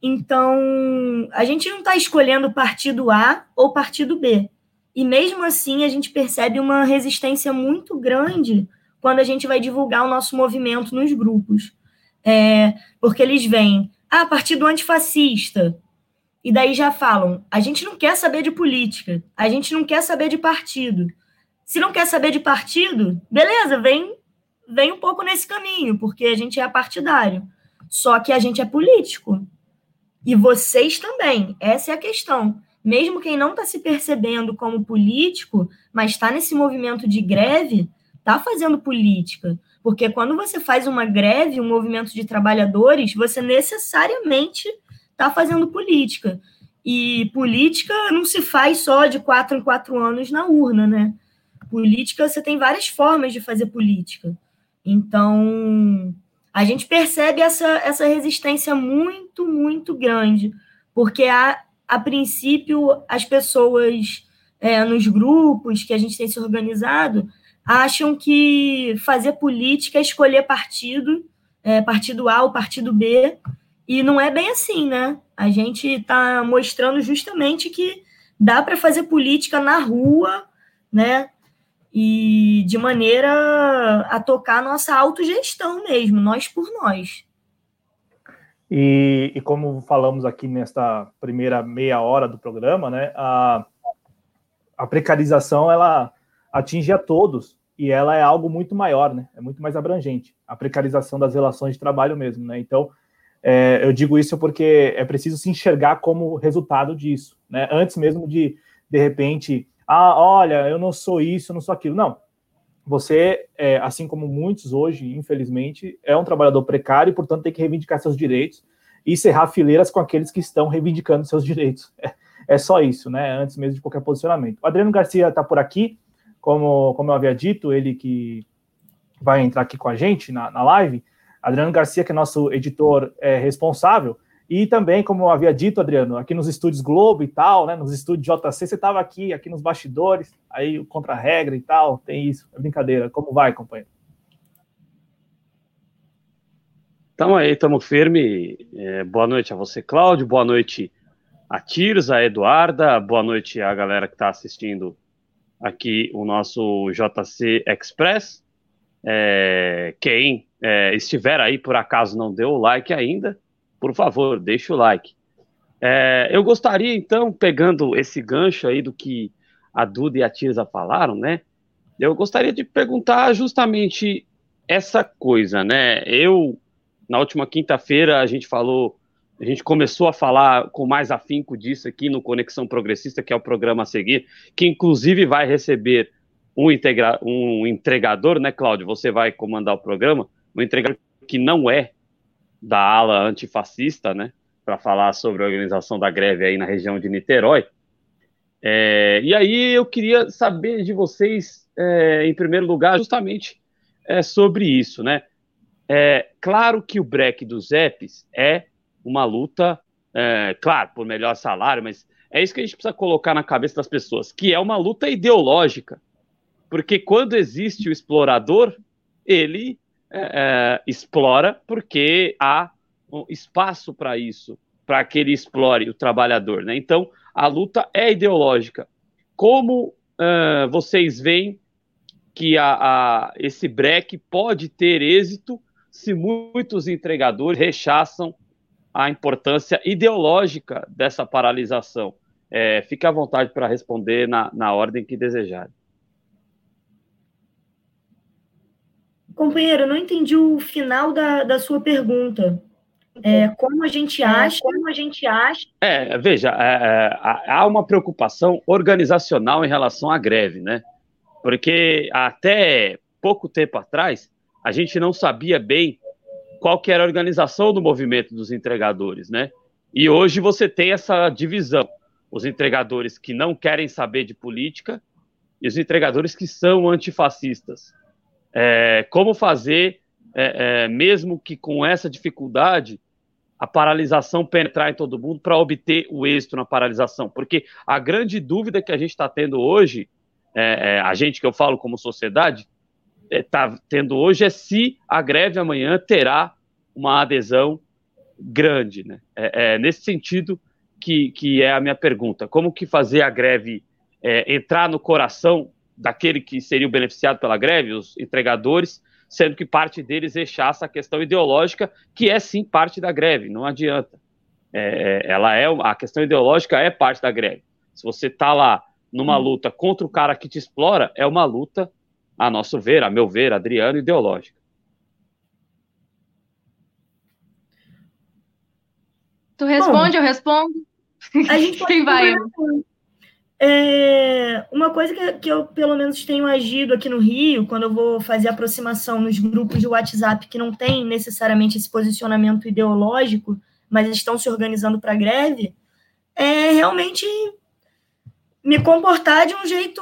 [SPEAKER 2] Então, a gente não está escolhendo partido A ou partido B. E mesmo assim, a gente percebe uma resistência muito grande quando a gente vai divulgar o nosso movimento nos grupos. É, porque eles vêm, ah, partido antifascista. E daí já falam, a gente não quer saber de política, a gente não quer saber de partido. Se não quer saber de partido, beleza, vem, vem um pouco nesse caminho, porque a gente é partidário. Só que a gente é político. E vocês também, essa é a questão. Mesmo quem não está se percebendo como político, mas está nesse movimento de greve, está fazendo política. Porque quando você faz uma greve, um movimento de trabalhadores, você necessariamente está fazendo política. E política não se faz só de quatro em quatro anos na urna, né? Política, você tem várias formas de fazer política. Então, a gente percebe essa, essa resistência muito, muito grande, porque a, a princípio as pessoas é, nos grupos que a gente tem se organizado acham que fazer política é escolher partido, é, partido A ou partido B, e não é bem assim, né? A gente está mostrando justamente que dá para fazer política na rua, né? E de maneira a tocar a nossa autogestão mesmo, nós por nós.
[SPEAKER 1] E, e, como falamos aqui nesta primeira meia hora do programa, né, a, a precarização ela atinge a todos e ela é algo muito maior, né? É muito mais abrangente. A precarização das relações de trabalho mesmo, né? Então, é, eu digo isso porque é preciso se enxergar como resultado disso, né? Antes mesmo de, de repente, ah, olha, eu não sou isso, eu não sou aquilo. Não. Você, é, assim como muitos hoje, infelizmente, é um trabalhador precário e, portanto, tem que reivindicar seus direitos e cerrar fileiras com aqueles que estão reivindicando seus direitos. É, [LAUGHS] é só isso, né? Antes mesmo de qualquer posicionamento. O Adriano Garcia está por aqui como, como eu havia dito, ele que vai entrar aqui com a gente na, na live, Adriano Garcia, que é nosso editor é, responsável, e também, como eu havia dito, Adriano, aqui nos estúdios Globo e tal, né, nos estúdios JC, você estava aqui, aqui nos bastidores, aí contra a regra e tal, tem isso, é brincadeira. Como vai, companheiro?
[SPEAKER 4] Estamos aí, estamos firme. É, boa noite a você, Cláudio, boa noite a Tiros, a Eduarda, boa noite a galera que está assistindo aqui o nosso JC Express. É, quem é, estiver aí, por acaso não deu o like ainda, por favor, deixe o like. É, eu gostaria, então, pegando esse gancho aí do que a Duda e a Tirza falaram, né? Eu gostaria de perguntar justamente essa coisa, né? Eu, na última quinta-feira, a gente falou a gente começou a falar com mais afinco disso aqui no Conexão Progressista, que é o programa a seguir, que inclusive vai receber um, integra um entregador, né, Cláudio? Você vai comandar o programa, um entregador que não é da ala antifascista, né? Para falar sobre a organização da greve aí na região de Niterói. É, e aí eu queria saber de vocês, é, em primeiro lugar, justamente é, sobre isso, né? É, claro que o break dos EPs é uma luta, é, claro, por melhor salário, mas é isso que a gente precisa colocar na cabeça das pessoas, que é uma luta ideológica. Porque quando existe o explorador, ele é, é explora porque há um espaço para isso, para que ele explore o trabalhador. Né? Então, a luta é ideológica. Como uh, vocês veem que a, a, esse break pode ter êxito se muitos entregadores rechaçam a importância ideológica dessa paralisação? É, fique à vontade para responder na, na ordem que desejar.
[SPEAKER 2] Companheiro, eu não entendi o final da, da sua pergunta. É, como a gente é, acha, como a gente acha.
[SPEAKER 4] É, veja, é, é há uma preocupação organizacional em relação à greve, né? Porque até pouco tempo atrás a gente não sabia bem qual que era a organização do movimento dos entregadores, né? E hoje você tem essa divisão: os entregadores que não querem saber de política e os entregadores que são antifascistas. É, como fazer é, é, mesmo que com essa dificuldade, a paralisação penetrar em todo mundo para obter o êxito na paralisação. Porque a grande dúvida que a gente está tendo hoje, é, é, a gente que eu falo como sociedade, está é, tendo hoje é se a greve amanhã terá uma adesão grande. Né? É, nesse sentido que, que é a minha pergunta. Como que fazer a greve entrar no coração daquele que seria o beneficiado pela greve, os entregadores, sendo que parte deles rechaça a questão ideológica, que é sim parte da greve, não adianta. É, é ela é a questão ideológica é parte da greve. Se você está lá numa hum. luta contra o cara que te explora, é uma luta, a nosso ver, a meu ver, Adriano, ideológica.
[SPEAKER 3] Tu responde, Bom, eu respondo.
[SPEAKER 2] A gente [LAUGHS] Quem vai? É, uma coisa que, que, eu, pelo menos, tenho agido aqui no Rio, quando eu vou fazer aproximação nos grupos de WhatsApp que não tem necessariamente esse posicionamento ideológico, mas estão se organizando para greve, é realmente me comportar de um jeito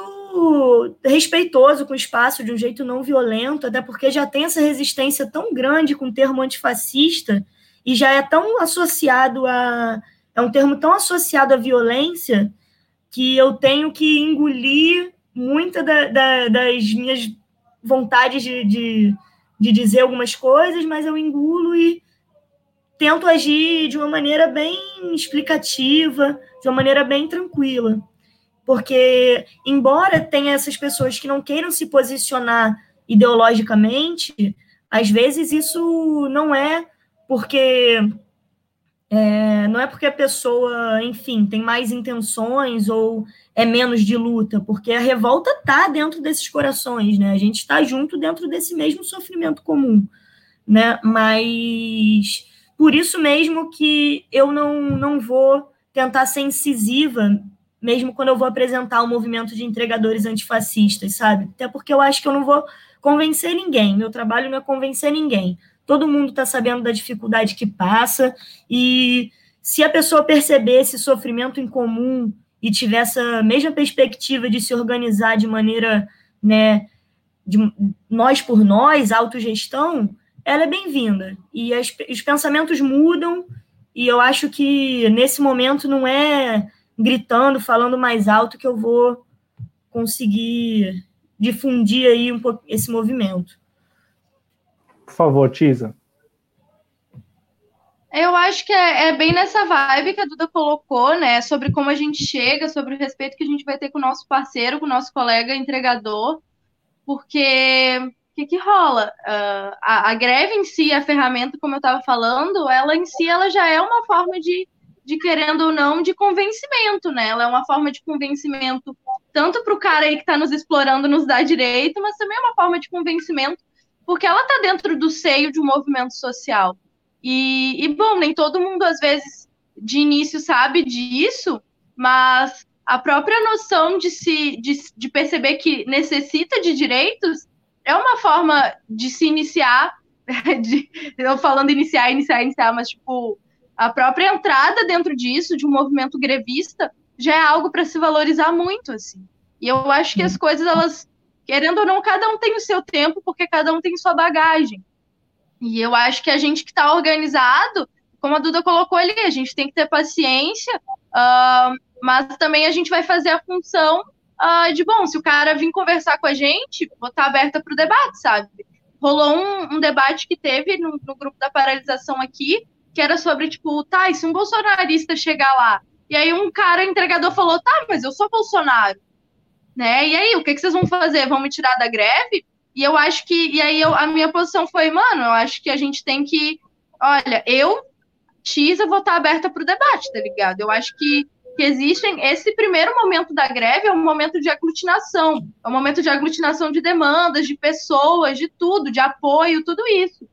[SPEAKER 2] respeitoso com o espaço, de um jeito não violento, até porque já tem essa resistência tão grande com o termo antifascista e já é tão associado a. É um termo tão associado à violência que eu tenho que engolir muita da, da, das minhas vontades de, de, de, dizer algumas coisas, mas eu engulo e tento agir de uma maneira bem explicativa, de uma maneira bem tranquila. Porque, embora tenha essas pessoas que não queiram se posicionar ideologicamente, às vezes isso não é porque é, não é porque a pessoa, enfim, tem mais intenções ou é menos de luta, porque a revolta está dentro desses corações, né? A gente está junto dentro desse mesmo sofrimento comum, né? Mas por isso mesmo que eu não, não vou tentar ser incisiva, mesmo quando eu vou apresentar o movimento de entregadores antifascistas, sabe? Até porque eu acho que eu não vou convencer ninguém. Meu trabalho não é convencer ninguém todo mundo está sabendo da dificuldade que passa, e se a pessoa perceber esse sofrimento em comum e tiver essa mesma perspectiva de se organizar de maneira, né, de nós por nós, autogestão, ela é bem-vinda. E as, os pensamentos mudam, e eu acho que nesse momento não é gritando, falando mais alto que eu vou conseguir difundir aí um pouco esse movimento.
[SPEAKER 1] Por favor, Tisa.
[SPEAKER 3] Eu acho que é, é, bem nessa vibe que a Duda colocou, né? Sobre como a gente chega, sobre o respeito que a gente vai ter com o nosso parceiro, com o nosso colega entregador. Porque o que, que rola? Uh, a, a, greve em si, a ferramenta, como eu estava falando, ela em si ela já é uma forma de, de, querendo ou não, de convencimento, né? Ela é uma forma de convencimento tanto para o cara aí que está nos explorando nos dar direito, mas também é uma forma de convencimento porque ela está dentro do seio de um movimento social. E, e, bom, nem todo mundo, às vezes, de início sabe disso, mas a própria noção de, se, de, de perceber que necessita de direitos é uma forma de se iniciar, [LAUGHS] de, eu falando iniciar, iniciar, iniciar, mas, tipo, a própria entrada dentro disso, de um movimento grevista, já é algo para se valorizar muito, assim. E eu acho que as coisas, elas querendo ou não, cada um tem o seu tempo, porque cada um tem sua bagagem. E eu acho que a gente que está organizado, como a Duda colocou ali, a gente tem que ter paciência, uh, mas também a gente vai fazer a função uh, de, bom, se o cara vir conversar com a gente, vou estar aberta para o debate, sabe? rolou um, um debate que teve no, no, grupo da paralisação aqui, que era sobre, tipo, tá, e se um bolsonarista chegar lá? E aí um cara, entregador, falou, tá, mas eu sou Bolsonaro. Né? E aí, o que, que vocês vão fazer? Vão me tirar da greve? E eu acho que, e aí eu, a minha posição foi, mano, eu acho que a gente tem que, olha, eu, Tisa, vou estar aberta para o debate, tá ligado? Eu acho que que existem. Esse primeiro momento da greve é um momento de aglutinação, é um momento de aglutinação de demandas, de pessoas, de tudo, de apoio, tudo isso.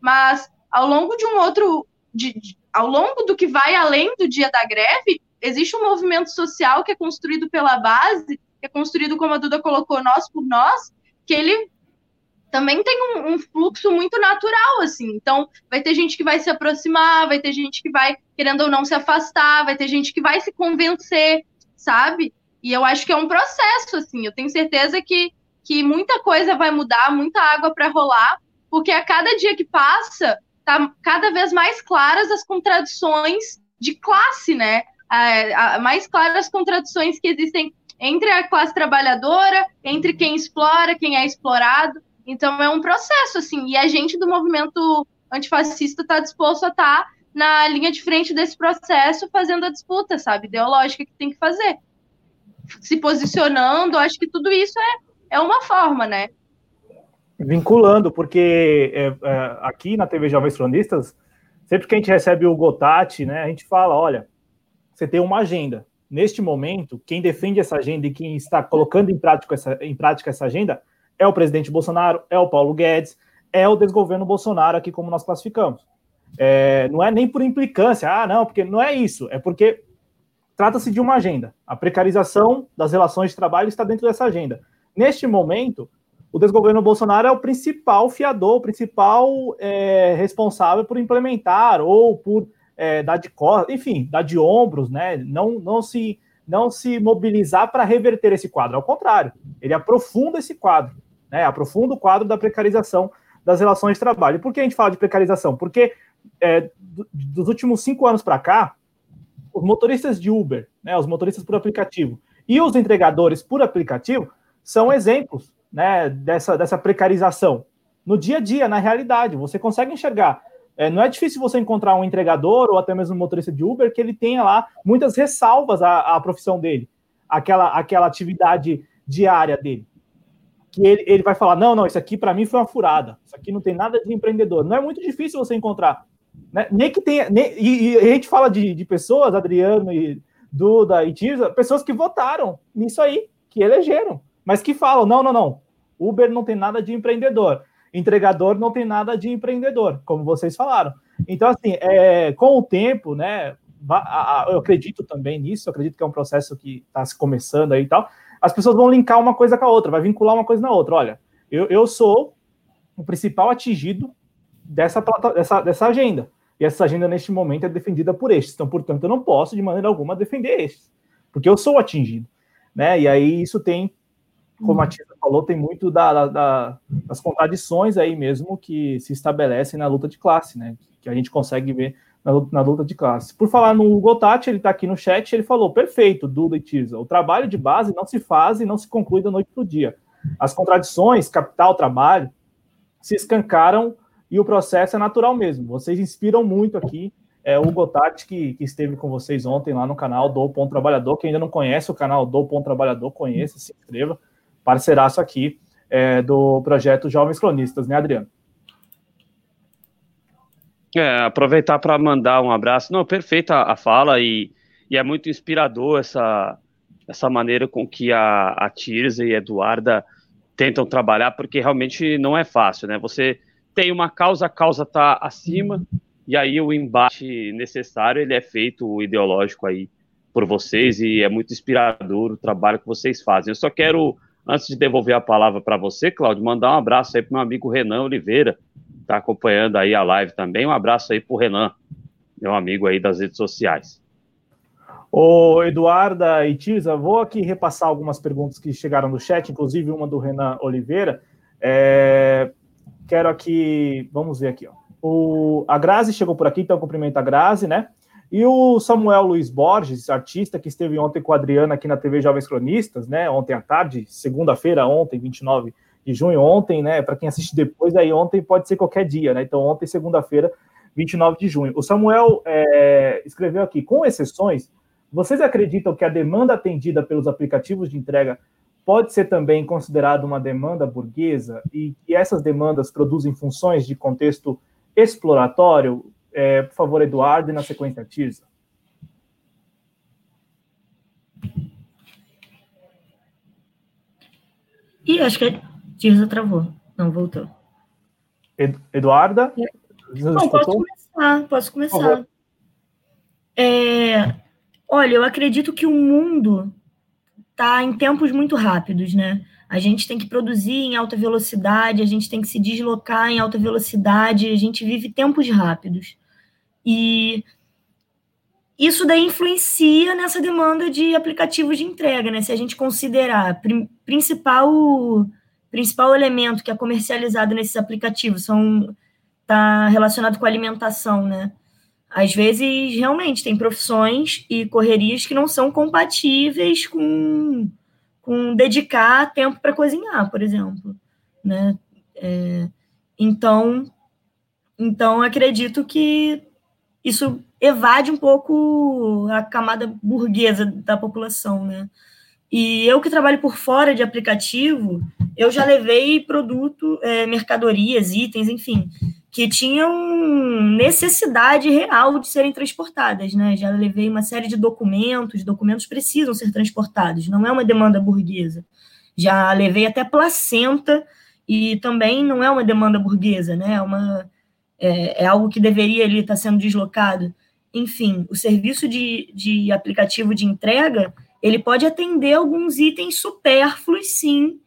[SPEAKER 3] Mas ao longo de um outro, de, de, ao longo do que vai além do dia da greve, existe um movimento social que é construído pela base, é construído, como a Duda colocou, nós por nós, que ele também tem um, um, fluxo muito natural, assim. Então, vai ter gente que vai se aproximar, vai ter gente que vai, querendo ou não, se afastar, vai ter gente que vai se convencer, sabe? E eu acho que é um processo, assim. Eu tenho certeza que, que muita coisa vai mudar, muita água para rolar, porque a cada dia que passa, tá cada vez mais claras as contradições de classe, né? A, a, mais claras as contradições que existem entre a classe trabalhadora, entre quem explora, quem é explorado. Então é um processo, assim, e a gente do movimento antifascista está disposto a estar tá na linha de frente desse processo, fazendo a disputa, sabe, ideológica que tem que fazer. Se posicionando, acho que tudo isso é, é uma forma, né?
[SPEAKER 1] Vinculando, porque é, é, aqui na TV Jovens Cronistas, sempre que a gente recebe o Gotati, né, a gente fala, olha, você tem uma agenda. Neste momento, quem defende essa agenda e quem está colocando em prática essa, em prática essa agenda é o presidente Bolsonaro, é o Paulo Guedes, é o desgoverno Bolsonaro aqui, como nós classificamos. É, não é nem por implicância, ah, não, porque não é isso, é porque trata-se de uma agenda. A precarização das relações de trabalho está dentro dessa agenda. Neste momento, o desgoverno Bolsonaro é o principal fiador, o principal é, responsável por implementar ou por é, dar de costas, enfim, dar de ombros, né? Não, não se não se mobilizar para reverter esse quadro. Ao contrário, ele aprofunda esse quadro né? Aprofunda o quadro da precarização das relações de trabalho. Por que a gente fala de precarização? Porque é, dos últimos cinco anos para cá, os motoristas de Uber, né, os motoristas por aplicativo e os entregadores por aplicativo são exemplos né, dessa, dessa precarização no dia a dia, na realidade. Você consegue enxergar. É, não é difícil você encontrar um entregador ou até mesmo um motorista de Uber que ele tenha lá muitas ressalvas à, à profissão dele, aquela, aquela atividade diária dele que ele, ele vai falar: não, não, isso aqui para mim foi uma furada, isso aqui não tem nada de empreendedor. Não é muito difícil você encontrar. Né? Nem que tenha. Nem, e, e, a gente fala de, de pessoas, Adriano e Duda e Tirza, pessoas que votaram nisso aí, que elegeram, mas que falam: não, não, não, Uber não tem nada de empreendedor, entregador não tem nada de empreendedor, como vocês falaram. Então, assim, é, com o tempo, né? Eu acredito também nisso, acredito que é um processo que está se começando aí e tal as pessoas vão linkar uma coisa com a outra, vai vincular uma coisa na outra. Olha, eu, eu sou o principal atingido dessa, dessa, dessa agenda. E essa agenda, neste momento, é defendida por estes. Então, portanto, eu não posso, de maneira alguma, defender estes, porque eu sou atingido. Né? E aí isso tem, como a Tia falou, tem muito da, da, das contradições aí mesmo que se estabelecem na luta de classe, né? Que a gente consegue ver na, na luta de classe. Por falar no Gotati, ele está aqui no chat, ele falou: perfeito, Duda e Tirza, o trabalho de base não se faz e não se conclui da noite para o dia. As contradições, capital, trabalho, se escancaram e o processo é natural mesmo. Vocês inspiram muito aqui. É, o Gotati, que, que esteve com vocês ontem lá no canal do Ponto Trabalhador, que ainda não conhece o canal do Ponto Trabalhador, conheça, se inscreva, parceiraço aqui é, do projeto Jovens Cronistas, né, Adriano?
[SPEAKER 4] É, aproveitar para mandar um abraço. Não, perfeita a fala e, e é muito inspirador essa, essa maneira com que a, a Tirza e a Eduarda tentam trabalhar, porque realmente não é fácil, né? Você tem uma causa, a causa está acima, e aí o embate necessário ele é feito ideológico aí por vocês, e é muito inspirador o trabalho que vocês fazem. Eu só quero, antes de devolver a palavra para você, Cláudio, mandar um abraço aí para meu amigo Renan Oliveira, está acompanhando aí a live também. Um abraço aí para o Renan, meu amigo aí das redes sociais.
[SPEAKER 1] Ô, Eduarda e Tirza, vou aqui repassar algumas perguntas que chegaram no chat, inclusive uma do Renan Oliveira. É, quero aqui, vamos ver aqui, ó. O, a Grazi chegou por aqui, então cumprimento a Grazi, né? E o Samuel Luiz Borges, artista que esteve ontem com a Adriana aqui na TV Jovens Cronistas, né? Ontem à tarde, segunda-feira, ontem, 29 de junho, ontem, né? Para quem assiste depois, aí ontem pode ser qualquer dia, né? Então, ontem, segunda-feira, 29 de junho. O Samuel é, escreveu aqui, com exceções, vocês acreditam que a demanda atendida pelos aplicativos de entrega pode ser também considerada uma demanda burguesa e que essas demandas produzem funções de contexto exploratório? É, por favor, Eduardo, e na sequência, Tirza.
[SPEAKER 2] Ih, acho que a Tirza travou. Não, voltou.
[SPEAKER 1] Ed Eduarda?
[SPEAKER 2] Não, posso começar, posso começar. É, olha, eu acredito que o mundo está em tempos muito rápidos, né? A gente tem que produzir em alta velocidade, a gente tem que se deslocar em alta velocidade, a gente vive tempos rápidos. E isso daí influencia nessa demanda de aplicativos de entrega, né? Se a gente considerar principal principal elemento que é comercializado nesses aplicativos são tá relacionado com alimentação, né? Às vezes realmente tem profissões e correrias que não são compatíveis com com dedicar tempo para cozinhar, por exemplo, né? É, então então acredito que isso evade um pouco a camada burguesa da população, né? E eu que trabalho por fora de aplicativo, eu já levei produto, é, mercadorias, itens, enfim, que tinham necessidade real de serem transportadas, né? Já levei uma série de documentos, documentos precisam ser transportados, não é uma demanda burguesa. Já levei até placenta e também não é uma demanda burguesa, né? É, uma, é, é algo que deveria ali estar sendo deslocado enfim, o serviço de, de aplicativo de entrega, ele pode atender alguns itens supérfluos, sim,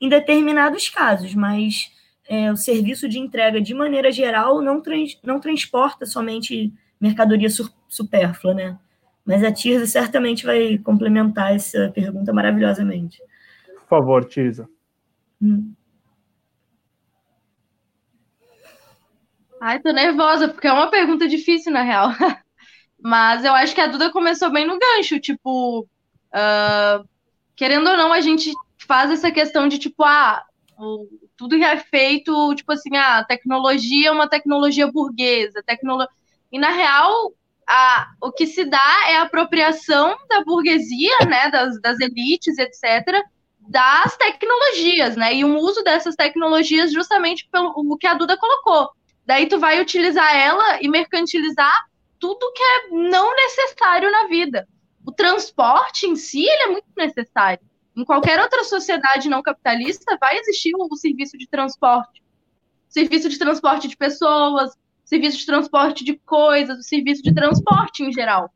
[SPEAKER 2] em determinados casos, mas é, o serviço de entrega, de maneira geral, não, trans, não transporta somente mercadoria supérflua, né? Mas a Tirza certamente vai complementar essa pergunta maravilhosamente.
[SPEAKER 1] Por favor, Tirza. Hum.
[SPEAKER 3] Ai, tô nervosa, porque é uma pergunta difícil, na real. [LAUGHS] Mas eu acho que a Duda começou bem no gancho, tipo, uh, querendo ou não, a gente faz essa questão de tipo, ah, tudo é feito, tipo assim, ah, tecnologia é uma tecnologia burguesa, tecnolo... e na real, a, o que se dá é a apropriação da burguesia, né, das, das elites, etc., das tecnologias, né, e o uso dessas tecnologias justamente pelo o que a Duda colocou. Daí tu vai utilizar ela e mercantilizar tudo que é não necessário na vida. O transporte em si ele é muito necessário. Em qualquer outra sociedade não capitalista vai existir o, o serviço de transporte. Serviço de transporte de pessoas, serviço de transporte de coisas, o serviço de transporte em geral.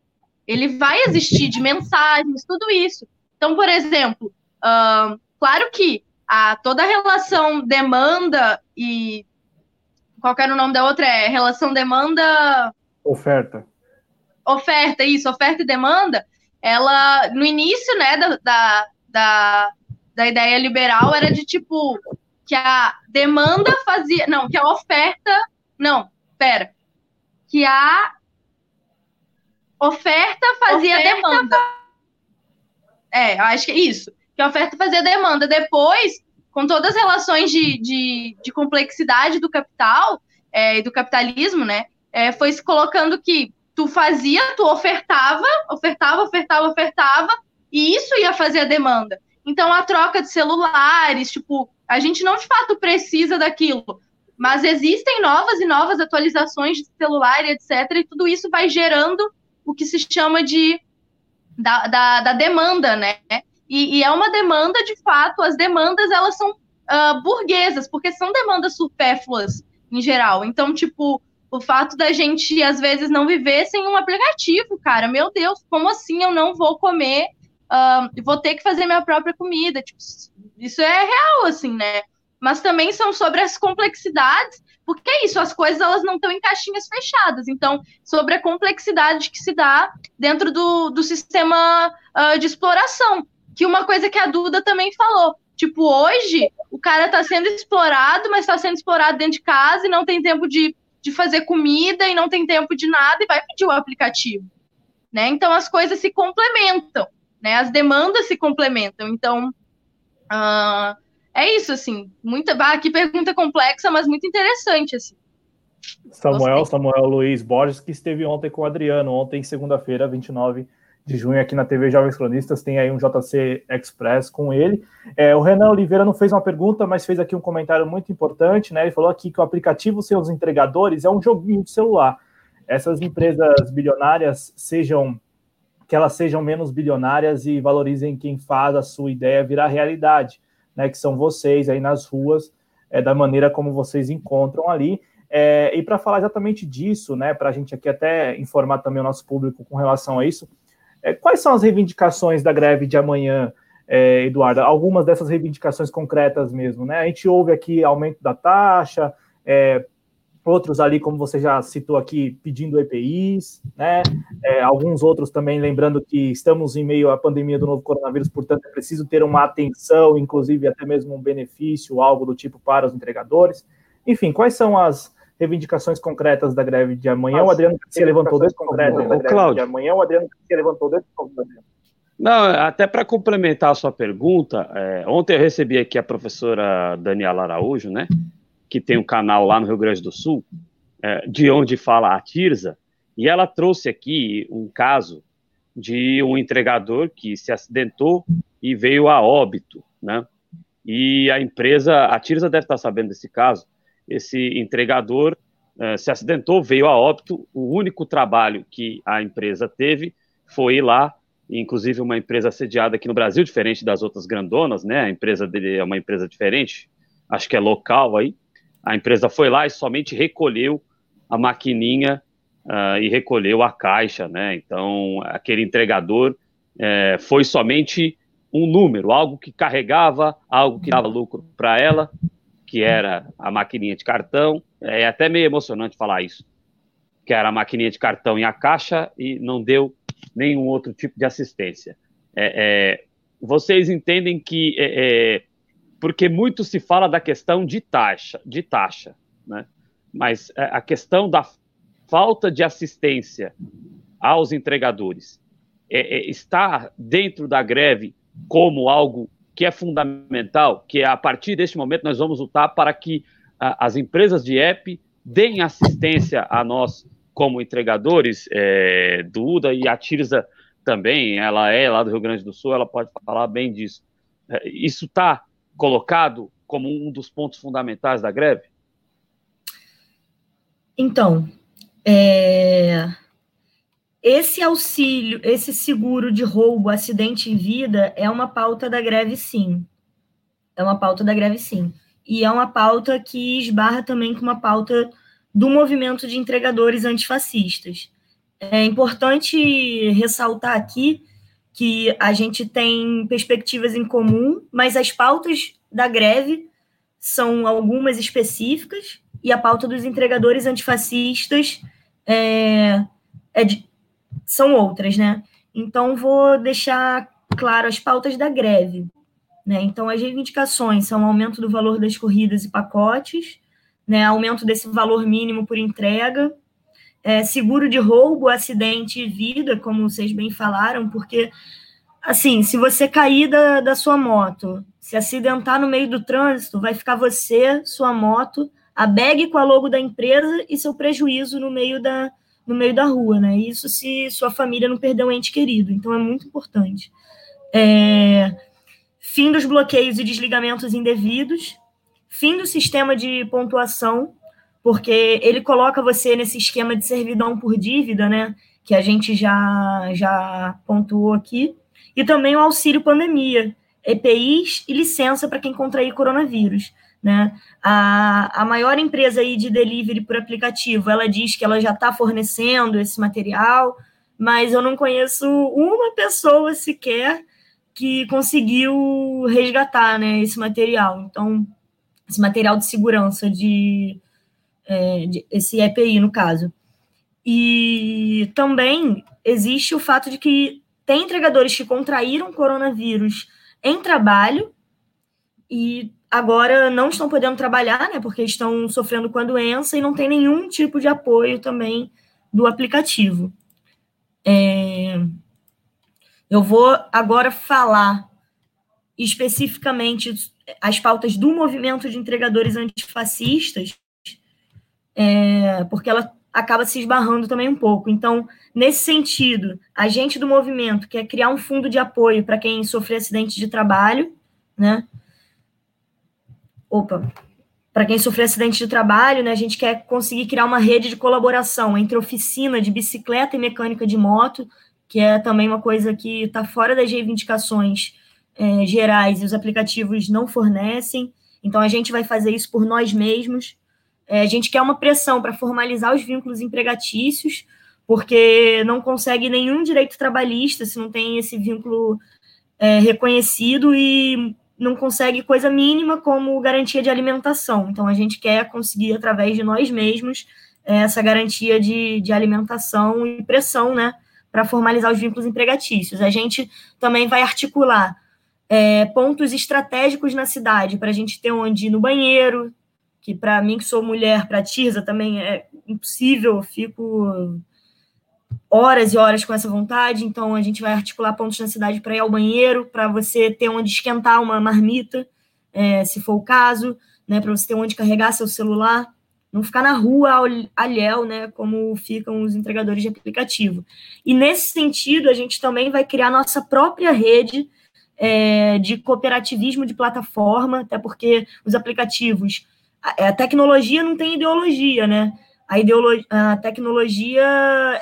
[SPEAKER 3] Ele vai existir de mensagens, tudo isso. Então, por exemplo, uh, claro que a, toda a relação demanda e. Qual era o nome da outra? É relação demanda
[SPEAKER 1] Oferta.
[SPEAKER 3] Oferta, isso, oferta e demanda, ela, no início, né, da, da, da, da ideia liberal era de, tipo, que a demanda fazia, não, que a oferta, não, pera, que a oferta fazia oferta demanda. É, acho que é isso, que a oferta fazia demanda. Depois, com todas as relações de, de, de complexidade do capital é, e do capitalismo, né, é, foi se colocando que tu fazia, tu ofertava, ofertava, ofertava, ofertava, e isso ia fazer a demanda. Então, a troca de celulares, tipo, a gente não de fato precisa daquilo, mas existem novas e novas atualizações de celular, etc., e tudo isso vai gerando o que se chama de da, da, da demanda, né? E, e, é uma demanda, de fato, as demandas, elas são uh, burguesas, porque são demandas supérfluas, em geral. Então, tipo, o fato da gente, às vezes, não viver sem um aplicativo, cara. Meu Deus, como assim eu não vou comer? Vou ter que fazer minha própria comida. Tipo, isso é real, assim, né? Mas também são sobre as complexidades, porque é isso, as coisas elas não estão em caixinhas fechadas. Então, sobre a complexidade que se dá dentro do, do sistema uh, de exploração. Que uma coisa que a Duda também falou. Tipo, hoje o cara está sendo explorado, mas está sendo explorado dentro de casa e não tem tempo de de fazer comida e não tem tempo de nada e vai pedir o aplicativo, né? Então as coisas se complementam, né? As demandas se complementam. Então uh, é isso, assim. Muita. Ah, que pergunta complexa, mas muito interessante, assim.
[SPEAKER 1] Samuel, Gostei. Samuel Luiz Borges, que esteve ontem com o Adriano, ontem, segunda-feira, 29 de junho, aqui na TV Jovens Cronistas, tem aí um JC Express com ele. É, o Renan Oliveira não fez uma pergunta, mas fez aqui um comentário muito importante, né? Ele falou aqui que o aplicativo Seus Entregadores é um joguinho de celular. Essas empresas bilionárias sejam que elas sejam menos bilionárias e valorizem quem faz a sua ideia virar realidade, né? Que são vocês aí nas ruas, é, da maneira como vocês encontram ali. É, e para falar exatamente disso, né, para a gente aqui até informar também o nosso público com relação a isso, é, quais são as reivindicações da greve de amanhã, é, Eduardo? Algumas dessas reivindicações concretas mesmo, né? A gente ouve aqui aumento da taxa, é, outros ali, como você já citou aqui, pedindo EPIs, né? É, alguns outros também lembrando que estamos em meio à pandemia do novo coronavírus, portanto é preciso ter uma atenção, inclusive até mesmo um benefício, algo do tipo para os entregadores. Enfim, quais são as reivindicações concretas da greve de amanhã. o Adriano se levantou dois concretas da greve de amanhã. O Adriano se levantou dois concretos.
[SPEAKER 4] Não, até para complementar a sua pergunta, é, ontem eu recebi aqui a professora Daniela Araújo, né, que tem um canal lá no Rio Grande do Sul, é, de onde fala a Tirza, e ela trouxe aqui um caso de um entregador que se acidentou e veio a óbito, né? E a empresa, a Tirza deve estar sabendo desse caso, esse entregador uh, se acidentou, veio a óbito. O único trabalho que a empresa teve foi ir lá, inclusive uma empresa sediada aqui no Brasil, diferente das outras grandonas, né? A empresa dele é uma empresa diferente, acho que é local aí. A empresa foi lá e somente recolheu a maquininha uh, e recolheu a caixa, né? Então, aquele entregador uh, foi somente um número, algo que carregava, algo que dava lucro para ela, que era a maquininha de cartão. É até meio emocionante falar isso, que era a maquininha de cartão e a caixa e não deu nenhum outro tipo de assistência. É, é, vocês entendem que é, é porque muito se fala da questão de taxa, de taxa, né? Mas é, a questão da falta de assistência aos entregadores é, está dentro da greve como algo que é fundamental, que é a partir deste momento nós vamos lutar para que a, as empresas de app deem assistência a nós como entregadores, é, Duda e a Tirza também, ela é lá do Rio Grande do Sul, ela pode falar bem disso. É, isso está colocado como um dos pontos fundamentais da greve?
[SPEAKER 2] Então, é, esse auxílio, esse seguro de roubo, acidente e vida é uma pauta da greve, sim. É uma pauta da greve, sim. E é uma pauta que esbarra também com uma pauta do movimento de entregadores antifascistas. É importante ressaltar aqui que a gente tem perspectivas em comum, mas as pautas da greve são algumas específicas e a pauta dos entregadores antifascistas é, é, são outras, né? Então, vou deixar claro as pautas da greve. Né? Então, as reivindicações são aumento do valor das corridas e pacotes, né? aumento desse valor mínimo por entrega, é, seguro de roubo, acidente e vida, como vocês bem falaram, porque, assim, se você cair da, da sua moto, se acidentar no meio do trânsito, vai ficar você, sua moto, a bag com a logo da empresa e seu prejuízo no meio da, no meio da rua, né? Isso se sua família não perder um ente querido. Então é muito importante. É... Fim dos bloqueios e desligamentos indevidos. Fim do sistema de pontuação, porque ele coloca você nesse esquema de servidão por dívida, né? Que a gente já, já pontuou aqui. E também o auxílio pandemia, EPIs e licença para quem contrair coronavírus. Né? A, a maior empresa aí de delivery por aplicativo, ela diz que ela já está fornecendo esse material, mas eu não conheço uma pessoa sequer que conseguiu resgatar né, esse material. Então, esse material de segurança de, é, esse EPI, no caso. E também existe o fato de que tem entregadores que contraíram coronavírus em trabalho e agora não estão podendo trabalhar, né, porque estão sofrendo com a doença e não tem nenhum tipo de apoio também do aplicativo. É... Eu vou agora falar especificamente as pautas do movimento de entregadores antifascistas, é, porque ela acaba se esbarrando também um pouco. Então, nesse sentido, a gente do movimento quer criar um fundo de apoio para quem sofreu acidente de trabalho, né? Opa, para quem sofreu acidente de trabalho, né, a gente quer conseguir criar uma rede de colaboração entre oficina de bicicleta e mecânica de moto, que é também uma coisa que está fora das reivindicações é, gerais e os aplicativos não fornecem. Então, a gente vai fazer isso por nós mesmos. É, a gente quer uma pressão para formalizar os vínculos empregatícios, porque não consegue nenhum direito trabalhista se não tem esse vínculo é, reconhecido e não consegue coisa mínima como garantia de alimentação. Então, a gente quer conseguir, através de nós mesmos, é, essa garantia de, de alimentação e pressão, né, para formalizar os vínculos empregatícios. A gente também vai articular é, pontos estratégicos na cidade, para a gente ter onde ir no banheiro, que para mim, que sou mulher, para Tirza também é impossível, eu fico horas e horas com essa vontade, então a gente vai articular pontos na cidade para ir ao banheiro, para você ter onde esquentar uma marmita, é, se for o caso, né, para você ter onde carregar seu celular, não ficar na rua alhel, né, como ficam os entregadores de aplicativo. E nesse sentido, a gente também vai criar nossa própria rede é, de cooperativismo de plataforma, até porque os aplicativos, a, a tecnologia não tem ideologia, né? a, ideologia, a tecnologia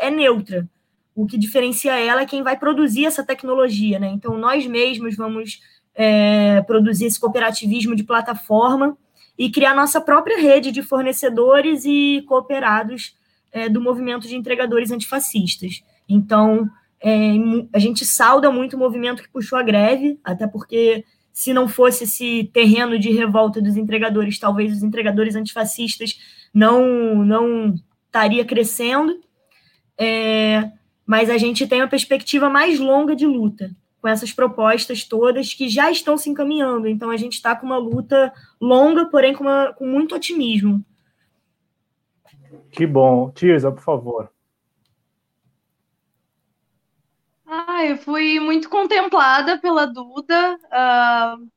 [SPEAKER 2] é neutra. O que diferencia ela é quem vai produzir essa tecnologia, né? Então, nós mesmos vamos é, produzir esse cooperativismo de plataforma e criar nossa própria rede de fornecedores e cooperados é, do movimento de entregadores antifascistas. Então, é, a gente sauda muito o movimento que puxou a greve, até porque se não fosse esse terreno de revolta dos entregadores, talvez os entregadores antifascistas não não estaria crescendo, é, mas a gente tem uma perspectiva mais longa de luta com essas propostas todas que já estão se encaminhando. Então a gente está com uma luta longa, porém com, uma, com muito otimismo.
[SPEAKER 1] Que bom. Tirza, por favor.
[SPEAKER 3] Ah, eu fui muito contemplada pela Duda, uh,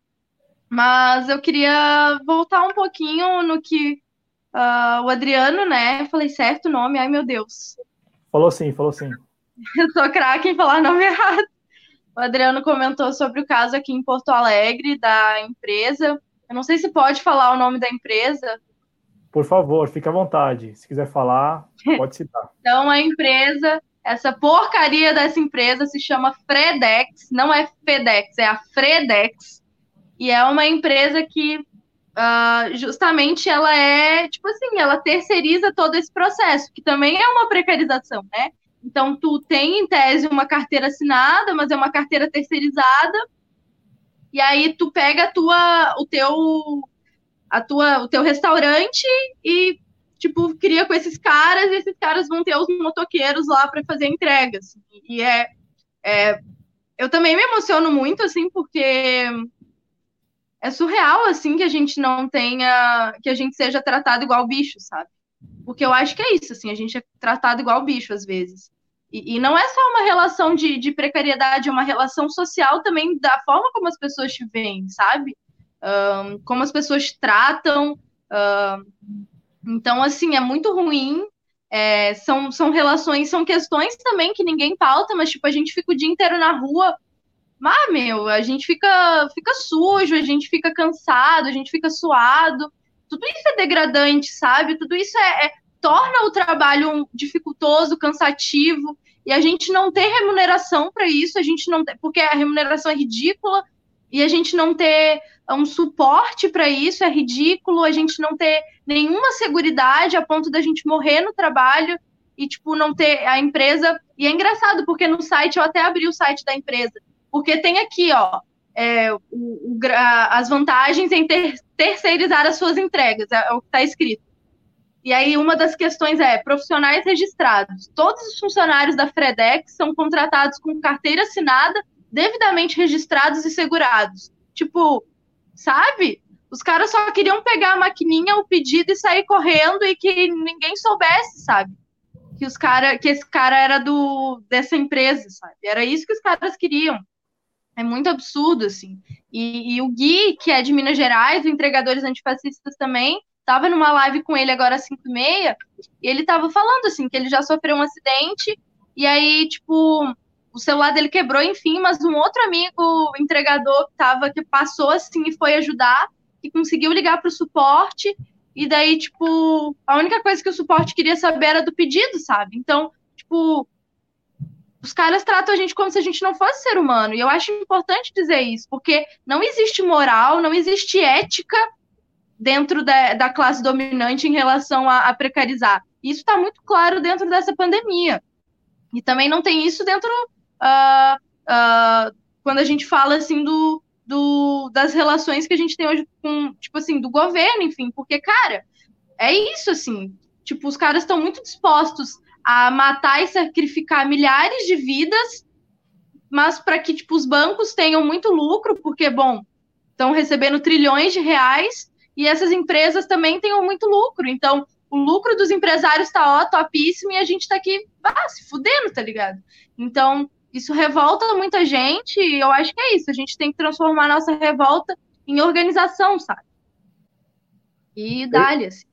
[SPEAKER 3] mas eu queria voltar um pouquinho no que Uh, o Adriano, né? Falei certo o nome, ai meu Deus.
[SPEAKER 1] Falou sim, falou sim. [LAUGHS]
[SPEAKER 3] Eu sou craque em falar nome [LAUGHS] errado. O Adriano comentou sobre o caso aqui em Porto Alegre da empresa. Eu não sei se pode falar o nome da empresa.
[SPEAKER 1] Por favor, fique à vontade. Se quiser falar, [LAUGHS] pode citar.
[SPEAKER 3] então, a empresa, essa porcaria dessa empresa se chama Fredex, não é FedEx, é a Fredex. E é uma empresa que uh, justamente ela é, tipo assim, ela terceiriza todo esse processo, que também é uma precarização, né? Então, tu tem, em tese, uma carteira assinada, mas é uma carteira terceirizada, e aí tu pega a tua, o teu, a tua, o teu restaurante e, tipo, cria com esses caras, e esses caras vão ter os motoqueiros lá para fazer entregas. E é, é... Eu também me emociono muito, assim, porque é surreal, assim, que a gente não tenha, que a gente seja tratado igual bicho, sabe? Porque eu acho que é isso, assim, a gente é tratado igual bicho às vezes. E, e não é só uma relação de, de, precariedade, é uma relação social também da forma como as pessoas te veem, sabe? Um, como as pessoas te tratam. Um, então, assim, é muito ruim. É, são, são relações, são questões também que ninguém pauta, mas, tipo, a gente fica o dia inteiro na rua mas, meu, a gente fica, fica sujo, a gente fica cansado, a gente fica suado. Tudo isso é degradante, sabe? Tudo isso é, é torna o trabalho dificultoso, cansativo, e a gente não ter remuneração para isso, a gente não tem, porque a remuneração é ridícula, e a gente não ter um suporte para isso é ridículo, a gente não ter nenhuma segurança a ponto da gente morrer no trabalho e tipo não ter a empresa. E é engraçado porque no site eu até abri o site da empresa porque tem aqui, ó, é, o, o, as vantagens em ter, terceirizar as suas entregas, é, é o que está escrito. E aí, uma das questões é profissionais registrados. Todos os funcionários da Fredex são contratados com carteira assinada, devidamente registrados e segurados. Tipo, sabe? Os caras só queriam pegar a maquininha, o pedido e sair correndo e que ninguém soubesse, sabe? Que os cara, que esse cara era do dessa empresa, sabe? Era isso que os caras queriam. É muito absurdo, assim. E, e, o Gui, que é de Minas Gerais, o Entregadores Antifascistas também, tava numa live com ele agora às 5 e meia, e ele tava falando, assim, que ele já sofreu um acidente, e aí, tipo, o celular dele quebrou, enfim, mas um outro amigo entregador que tava, que passou, assim, e foi ajudar, que conseguiu ligar para o suporte, e daí, tipo, a única coisa que o suporte queria saber era do pedido, sabe? Então, tipo, os caras tratam a gente como se a gente não fosse ser humano. E eu acho importante dizer isso, porque não existe moral, não existe ética dentro da, da classe dominante em relação a, a precarizar. Isso está muito claro dentro dessa pandemia. E também não tem isso dentro uh, uh, quando a gente fala assim do, do, das relações que a gente tem hoje com, tipo assim, do governo, enfim, porque, cara, é isso, assim, tipo, os caras estão muito dispostos a matar e sacrificar milhares de vidas, mas para que, tipo, os bancos tenham muito lucro, porque, bom, estão recebendo trilhões de reais, e essas empresas também tenham muito lucro, então o lucro dos empresários está ó, topíssimo, e a gente está aqui, ah, se fudendo, tá ligado? Então, isso revolta muita gente, e eu acho que é isso. A gente tem que transformar a nossa revolta em organização, sabe? E dá-lhe, assim.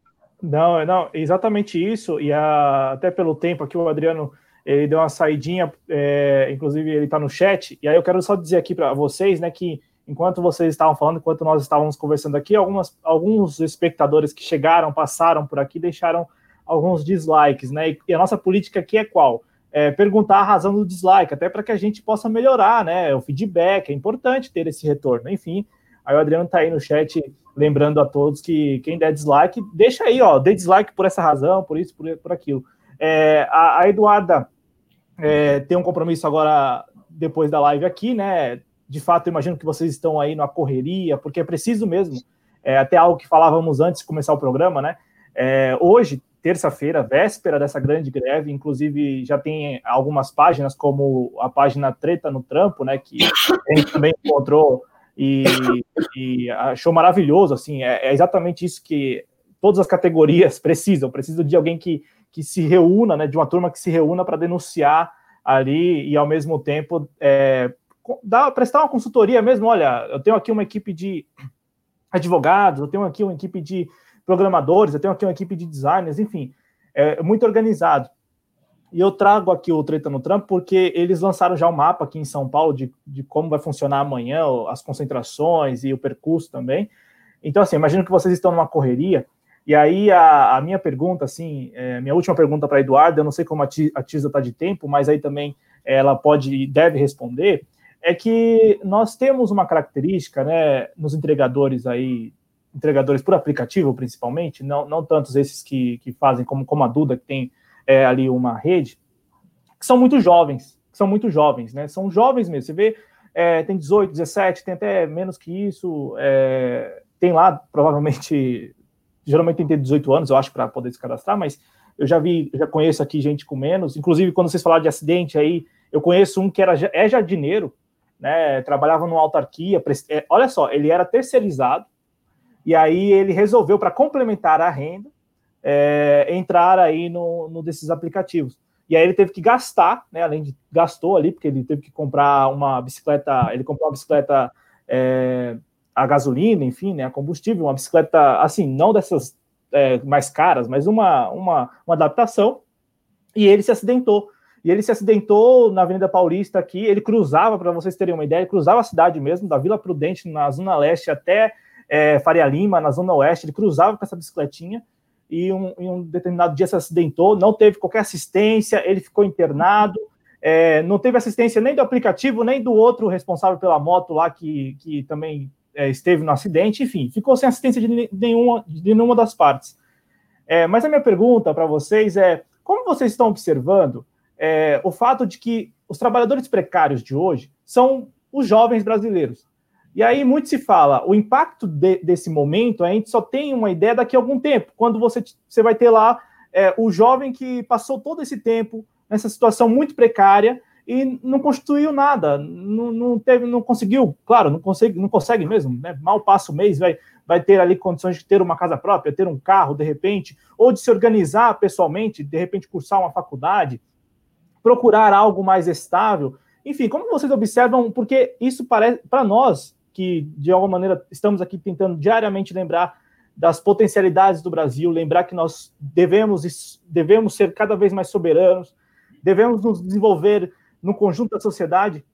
[SPEAKER 1] Não, não, exatamente isso, e a, até pelo tempo aqui o Adriano ele deu uma saidinha, é, inclusive ele está no chat, e aí eu quero só dizer aqui para vocês, né, que enquanto vocês estavam falando, enquanto nós estávamos conversando aqui, algumas, alguns espectadores que chegaram, passaram por aqui, deixaram alguns dislikes, né, e a nossa política aqui é qual? É, perguntar a razão do dislike, até para que a gente possa melhorar, né? O feedback, é importante ter esse retorno. Enfim, aí o Adriano está aí no chat lembrando a todos que quem der dislike, deixa aí, ó, dê dislike por essa razão, por isso, por, por aquilo. É, a, a, Eduarda é, tem um compromisso agora depois da live aqui, né? De fato, imagino que vocês estão aí na correria, porque é preciso mesmo, é, até algo que falávamos antes de começar o programa, né? É, hoje terça-feira, véspera dessa grande greve, inclusive já tem algumas páginas, como a página Treta no Trampo, né, que a gente também encontrou e, e achou maravilhoso, assim, é, é, exatamente isso que todas as categorias [LAUGHS] precisam, precisam de alguém que, que se reúna, né, de uma turma que se reúna para denunciar ali e, ao mesmo tempo, é, dar, prestar uma consultoria mesmo, olha, eu tenho aqui uma equipe de advogados, eu tenho aqui uma equipe de programadores, eu tenho aqui uma equipe de designers, enfim, é muito organizado. E eu trago aqui o Treta no Trampo porque eles lançaram já um mapa aqui em São Paulo de, de como vai funcionar amanhã, as concentrações e o percurso também. Então, assim, imagino que vocês estão numa correria, e aí a, a minha pergunta, assim, é, minha última pergunta para a Eduarda, eu não sei como a, Tisa está de tempo, mas aí também ela pode e deve responder, é que nós temos uma característica, né, nos entregadores aí entregadores por aplicativo, principalmente, não, não tantos esses que, que fazem como, como a Duda, que tem é, ali uma rede, que são muito jovens, são muito jovens, né? São jovens mesmo. Você vê, é, tem 18, 17, tem até menos que isso, é, tem lá, provavelmente, [LAUGHS] geralmente tem que ter 18 anos, eu acho, para poder se cadastrar, mas eu já vi, já conheço aqui gente com menos, inclusive quando vocês falaram de acidente aí, eu conheço um que era, é jardineiro, né, trabalhava numa autarquia, é, olha só, ele era terceirizado, e aí ele resolveu, para complementar a renda, é, entrar aí no, no, desses aplicativos. E aí ele teve que gastar, né? Além de gastou ali, porque ele teve que comprar uma bicicleta, ele comprou uma bicicleta é, a gasolina, enfim, né? A combustível, uma bicicleta assim, não dessas é, mais caras, mas uma, uma, uma adaptação. E ele se acidentou. E ele se acidentou na Avenida Paulista aqui. Ele cruzava, para vocês terem uma ideia, cruzava a cidade mesmo, da Vila Prudente, na Zona Leste, até é, Faria Lima, na Zona Oeste, ele cruzava com essa bicicletinha e um, em um determinado dia se acidentou, não teve qualquer assistência, ele ficou internado, é, não teve assistência nem do aplicativo, nem do outro responsável pela moto lá que, que também é, esteve no acidente, enfim, ficou sem assistência de nenhuma, de nenhuma das partes. É, mas a minha pergunta para vocês é: como vocês estão observando é, o fato de que os trabalhadores precários de hoje são os jovens brasileiros? E aí muito se fala, o impacto de, desse momento, a gente só tem uma ideia daqui a algum tempo, quando você, você vai ter lá é, o jovem que passou todo esse tempo nessa situação muito precária e não constituiu nada, não, não teve, não conseguiu, claro, não consegue, não consegue mesmo, né? Mal passa o mês, vai, vai ter ali condições de ter uma casa própria, ter um carro de repente, ou de se organizar pessoalmente, de repente cursar uma faculdade, procurar algo mais estável. Enfim, como vocês observam, porque isso parece, para nós, que de alguma maneira estamos aqui tentando diariamente lembrar das potencialidades do Brasil, lembrar que nós devemos, devemos ser cada vez mais soberanos, devemos nos desenvolver no conjunto da sociedade,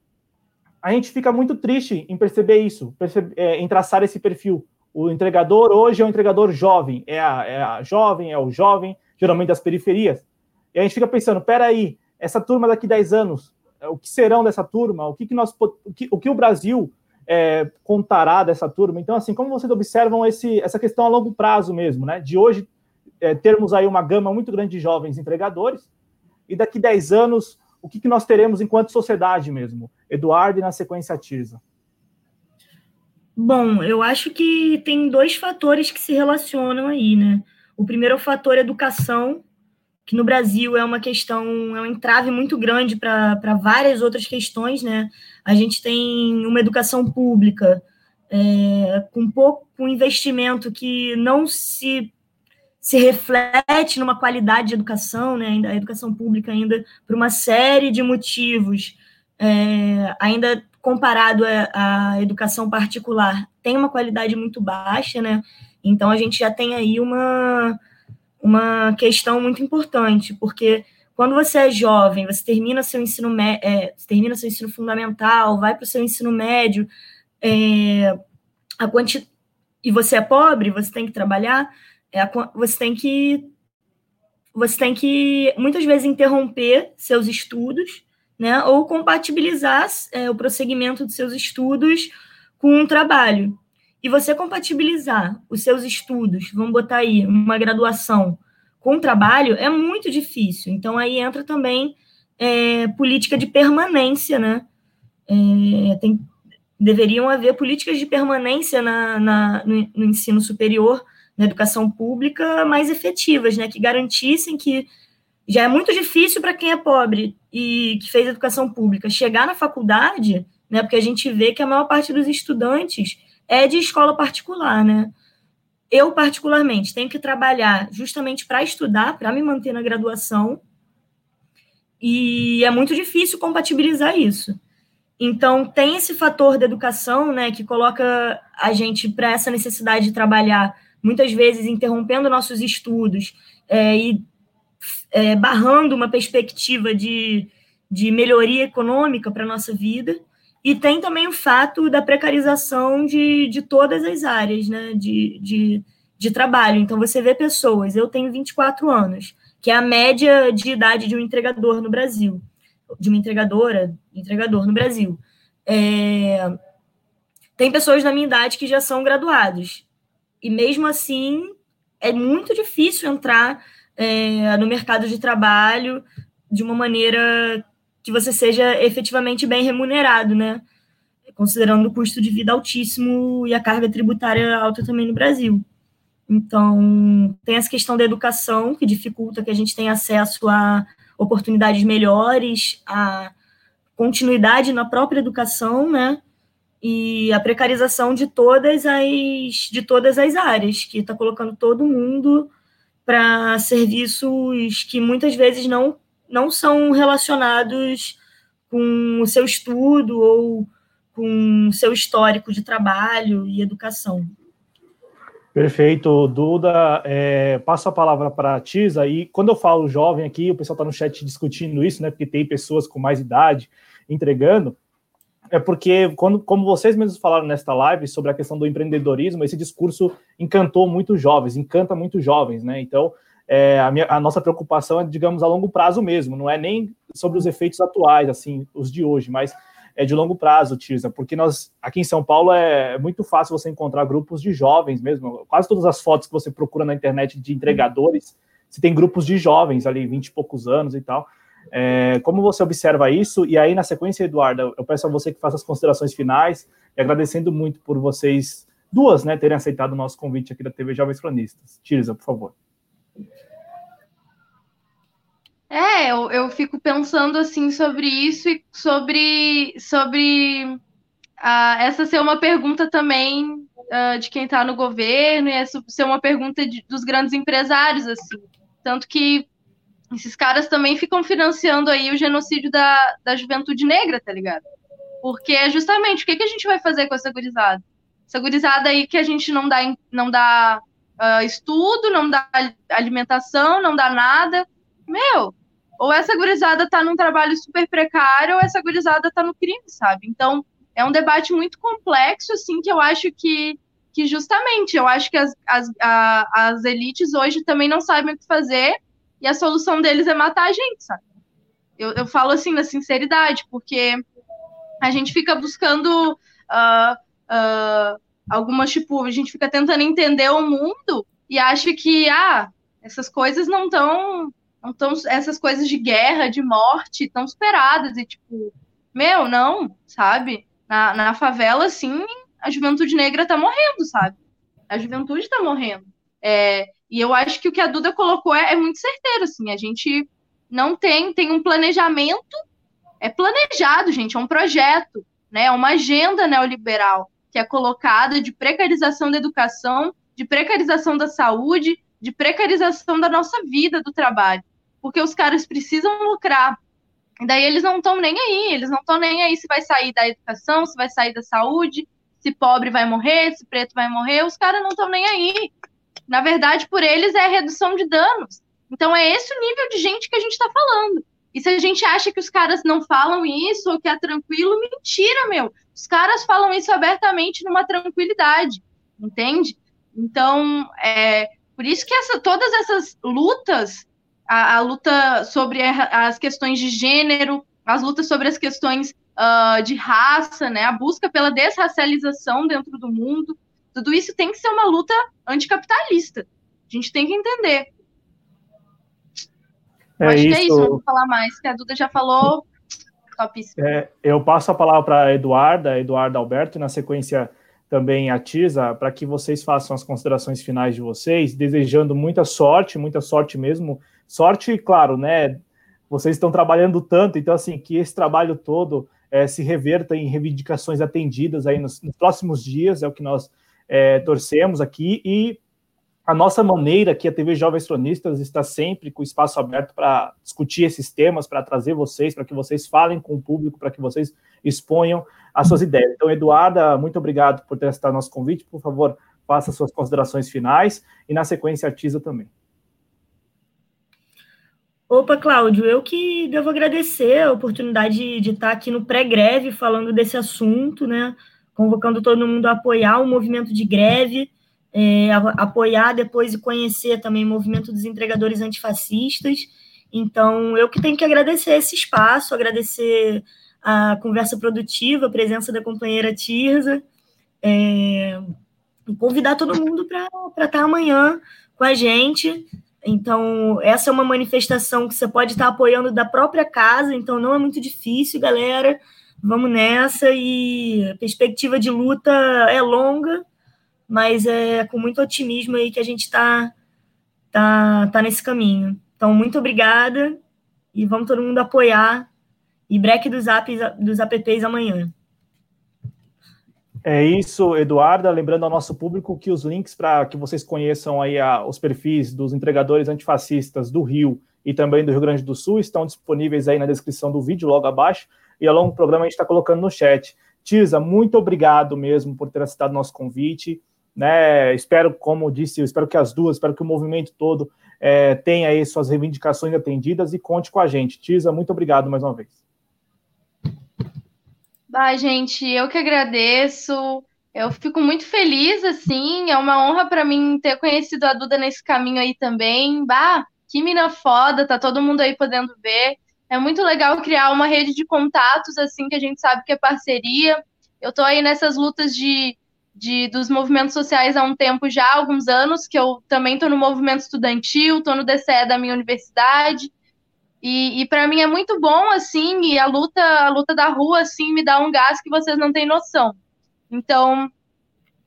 [SPEAKER 1] a gente fica muito triste em perceber isso, é, em traçar esse perfil. O entregador hoje é um entregador jovem, é a, é a jovem, é o jovem, geralmente das periferias. E a gente fica pensando, peraí, essa turma daqui 10 anos, o que serão dessa turma? O que, que, nós, o, que, o que o Brasil é, contará dessa turma? Então, assim, como vocês observam esse, essa questão a longo prazo mesmo, né? De hoje é, termos aí uma gama muito grande de jovens entregadores, e daqui 10 anos o que, que nós teremos enquanto sociedade mesmo? Eduardo e na sequência a Tirza.
[SPEAKER 2] Bom, eu acho que tem dois fatores que se relacionam aí, né? O primeiro é o fator educação, que no Brasil é uma questão, é um entrave muito grande para várias outras questões, né? A gente tem uma educação pública é, com pouco investimento que não se se reflete numa qualidade de educação, né? A educação pública ainda por uma série de motivos, é, ainda comparado à educação particular, tem uma qualidade muito baixa, né? Então a gente já tem aí uma uma questão muito importante, porque quando você é jovem, você termina seu ensino é, termina seu ensino fundamental, vai para o seu ensino médio, é, a quanti... e você é pobre, você tem que trabalhar, é, você tem que você tem que muitas vezes interromper seus estudos, né, ou compatibilizar é, o prosseguimento dos seus estudos com um trabalho. E você compatibilizar os seus estudos, vamos botar aí uma graduação com um trabalho é muito difícil. Então aí entra também é, política de permanência, né? É, tem, deveriam haver políticas de permanência na, na no, no ensino superior na educação pública mais efetivas, né, que garantissem que já é muito difícil para quem é pobre e que fez educação pública chegar na faculdade, né, porque a gente vê que a maior parte dos estudantes é de escola particular, né? Eu, particularmente, tenho que trabalhar justamente para estudar, para me manter na graduação, e é muito difícil compatibilizar isso. Então, tem esse fator da educação, né, que coloca a gente para essa necessidade de trabalhar muitas vezes interrompendo nossos estudos é, e é, barrando uma perspectiva de, de melhoria econômica para a nossa vida. E tem também o fato da precarização de, de todas as áreas né, de, de, de trabalho. Então, você vê pessoas, eu tenho 24 anos, que é a média de idade de um entregador no Brasil, de uma entregadora, entregador no Brasil. É, tem pessoas na minha idade que já são graduados. E mesmo assim, é muito difícil entrar é, no mercado de trabalho de uma maneira que você seja efetivamente bem remunerado, né? Considerando o custo de vida altíssimo e a carga tributária alta também no Brasil. Então, tem essa questão da educação, que dificulta que a gente tenha acesso a oportunidades melhores, a continuidade na própria educação, né? e a precarização de todas as de todas as áreas, que está colocando todo mundo para serviços que muitas vezes não, não são relacionados com o seu estudo ou com o seu histórico de trabalho e educação.
[SPEAKER 1] Perfeito, Duda. É, passo a palavra para a Tisa. E quando eu falo jovem aqui, o pessoal está no chat discutindo isso, né? Porque tem pessoas com mais idade entregando é porque, quando, como vocês mesmos falaram nesta live sobre a questão do empreendedorismo, esse discurso encantou muitos jovens, encanta muitos jovens, né? Então, é, a, minha, a, nossa preocupação é, digamos, a longo prazo mesmo, não é nem sobre os efeitos atuais, assim, os de hoje, mas é de longo prazo, Tirza, porque nós, aqui em São Paulo, é, muito fácil você encontrar grupos de jovens mesmo, quase todas as fotos que você procura na internet de entregadores, você tem grupos de jovens ali, 20 e poucos anos e tal, é, como você observa isso? E aí, na sequência, Eduardo, eu peço a você que faça as considerações finais e agradecendo muito por vocês duas, né, terem aceitado o nosso convite aqui da TV Jovens Cronistas. Tirza, por favor.
[SPEAKER 3] É, eu, eu fico pensando assim sobre isso e sobre sobre uh, essa ser uma pergunta também uh, de quem está no governo e essa ser uma pergunta de, dos grandes empresários assim, tanto que esses caras também ficam financiando aí o genocídio da, da juventude negra, tá ligado? Porque é justamente o que, que a gente vai fazer com essa gurizada? Essa gurizada aí que a gente não dá, não dá uh, estudo, não dá alimentação, não dá nada. Meu, ou essa gurizada tá num trabalho super precário, ou essa gurizada tá no crime, sabe? Então, é um debate muito complexo, assim, que eu acho que, que justamente, eu acho que as, as, a, as elites hoje também não sabem o que fazer, e a solução deles é matar a gente, sabe? Eu, eu falo assim, na sinceridade, porque a gente fica buscando uh, uh, algumas, tipo, a gente fica tentando entender o mundo e acha que, ah, essas coisas não estão, não tão, essas coisas de guerra, de morte, estão superadas, e tipo, meu, não, sabe? Na, na favela, assim, a juventude negra tá morrendo, sabe? A juventude tá morrendo. É, e eu acho que o que a Duda colocou é, é muito certeiro, assim, a gente não tem, tem um planejamento, é planejado, gente, é um projeto, né? É uma agenda neoliberal que é colocada de precarização da educação, de precarização da saúde, de precarização da nossa vida, do trabalho. Porque os caras precisam lucrar. Daí eles não estão nem aí, eles não estão nem aí se vai sair da educação, se vai sair da saúde, se pobre vai morrer, se preto vai morrer, os caras não estão nem aí. Na verdade, por eles é redução de danos. Então é esse o nível de gente que a gente está falando. E se a gente acha que os caras não falam isso ou que é tranquilo, mentira, meu. Os caras falam isso abertamente numa tranquilidade, entende? Então, é por isso que essa, todas essas lutas, a, a luta sobre a, as questões de gênero, as lutas sobre as questões uh, de raça, né, a busca pela desracialização dentro do mundo, tudo isso tem que ser uma luta anticapitalista. A gente tem que entender. É acho isso. que é isso, vou falar mais, que a Duda já falou. Topíssimo.
[SPEAKER 1] É, eu passo a palavra para a Eduarda, Eduarda Alberto, e na sequência também a Tisa, para que vocês façam as considerações finais de vocês, desejando muita sorte, muita sorte mesmo. Sorte, claro, né? Vocês estão trabalhando tanto, então, assim, que esse trabalho todo é, se reverta em reivindicações atendidas aí nos, nos próximos dias, é o que nós é, torcemos aqui, e a nossa maneira aqui, a TV Jovens Tronistas, está sempre com espaço aberto para discutir esses temas, para trazer vocês, para que vocês falem com o público, para que vocês exponham as suas ideias. Então, Eduarda, muito obrigado por ter aceitado nosso convite. Por favor, faça suas considerações finais e, na sequência, a Tisa também.
[SPEAKER 2] Opa, Cláudio, eu que devo agradecer a oportunidade de estar aqui no pré-greve falando desse assunto, né? Convocando todo mundo a apoiar o movimento de greve é, apoiar depois e conhecer também o movimento dos entregadores antifascistas. Então, eu que tenho que agradecer esse espaço, agradecer a conversa produtiva, a presença da companheira Tirza, é, e convidar todo mundo para estar amanhã com a gente. Então, essa é uma manifestação que você pode estar apoiando da própria casa, então não é muito difícil, galera. Vamos nessa e a perspectiva de luta é longa, mas é com muito otimismo aí que a gente está tá, tá nesse caminho. Então, muito obrigada e vamos todo mundo apoiar e break dos apps, dos apps amanhã.
[SPEAKER 1] É isso, Eduarda. Lembrando ao nosso público que os links para que vocês conheçam aí a, os perfis dos entregadores antifascistas do Rio e também do Rio Grande do Sul estão disponíveis aí na descrição do vídeo, logo abaixo. E ao longo do programa a gente está colocando no chat. Tisa, muito obrigado mesmo por ter aceitado nosso convite né? Espero, como disse, espero que as duas, espero que o movimento todo é, tenha aí suas reivindicações atendidas e conte com a gente. Tisa, muito obrigado mais uma vez.
[SPEAKER 3] Bah, gente, eu que agradeço. Eu fico muito feliz, assim, é uma honra para mim ter conhecido a Duda nesse caminho aí também. Bah, que mina foda, tá todo mundo aí podendo ver. É muito legal criar uma rede de contatos, assim, que a gente sabe que é parceria. Eu tô aí nessas lutas de de, dos movimentos sociais há um tempo já, há alguns anos, que eu também estou no movimento estudantil, estou no DCE da minha universidade. E, e para mim é muito bom, assim, e a luta, a luta da rua, assim, me dá um gás que vocês não têm noção. Então,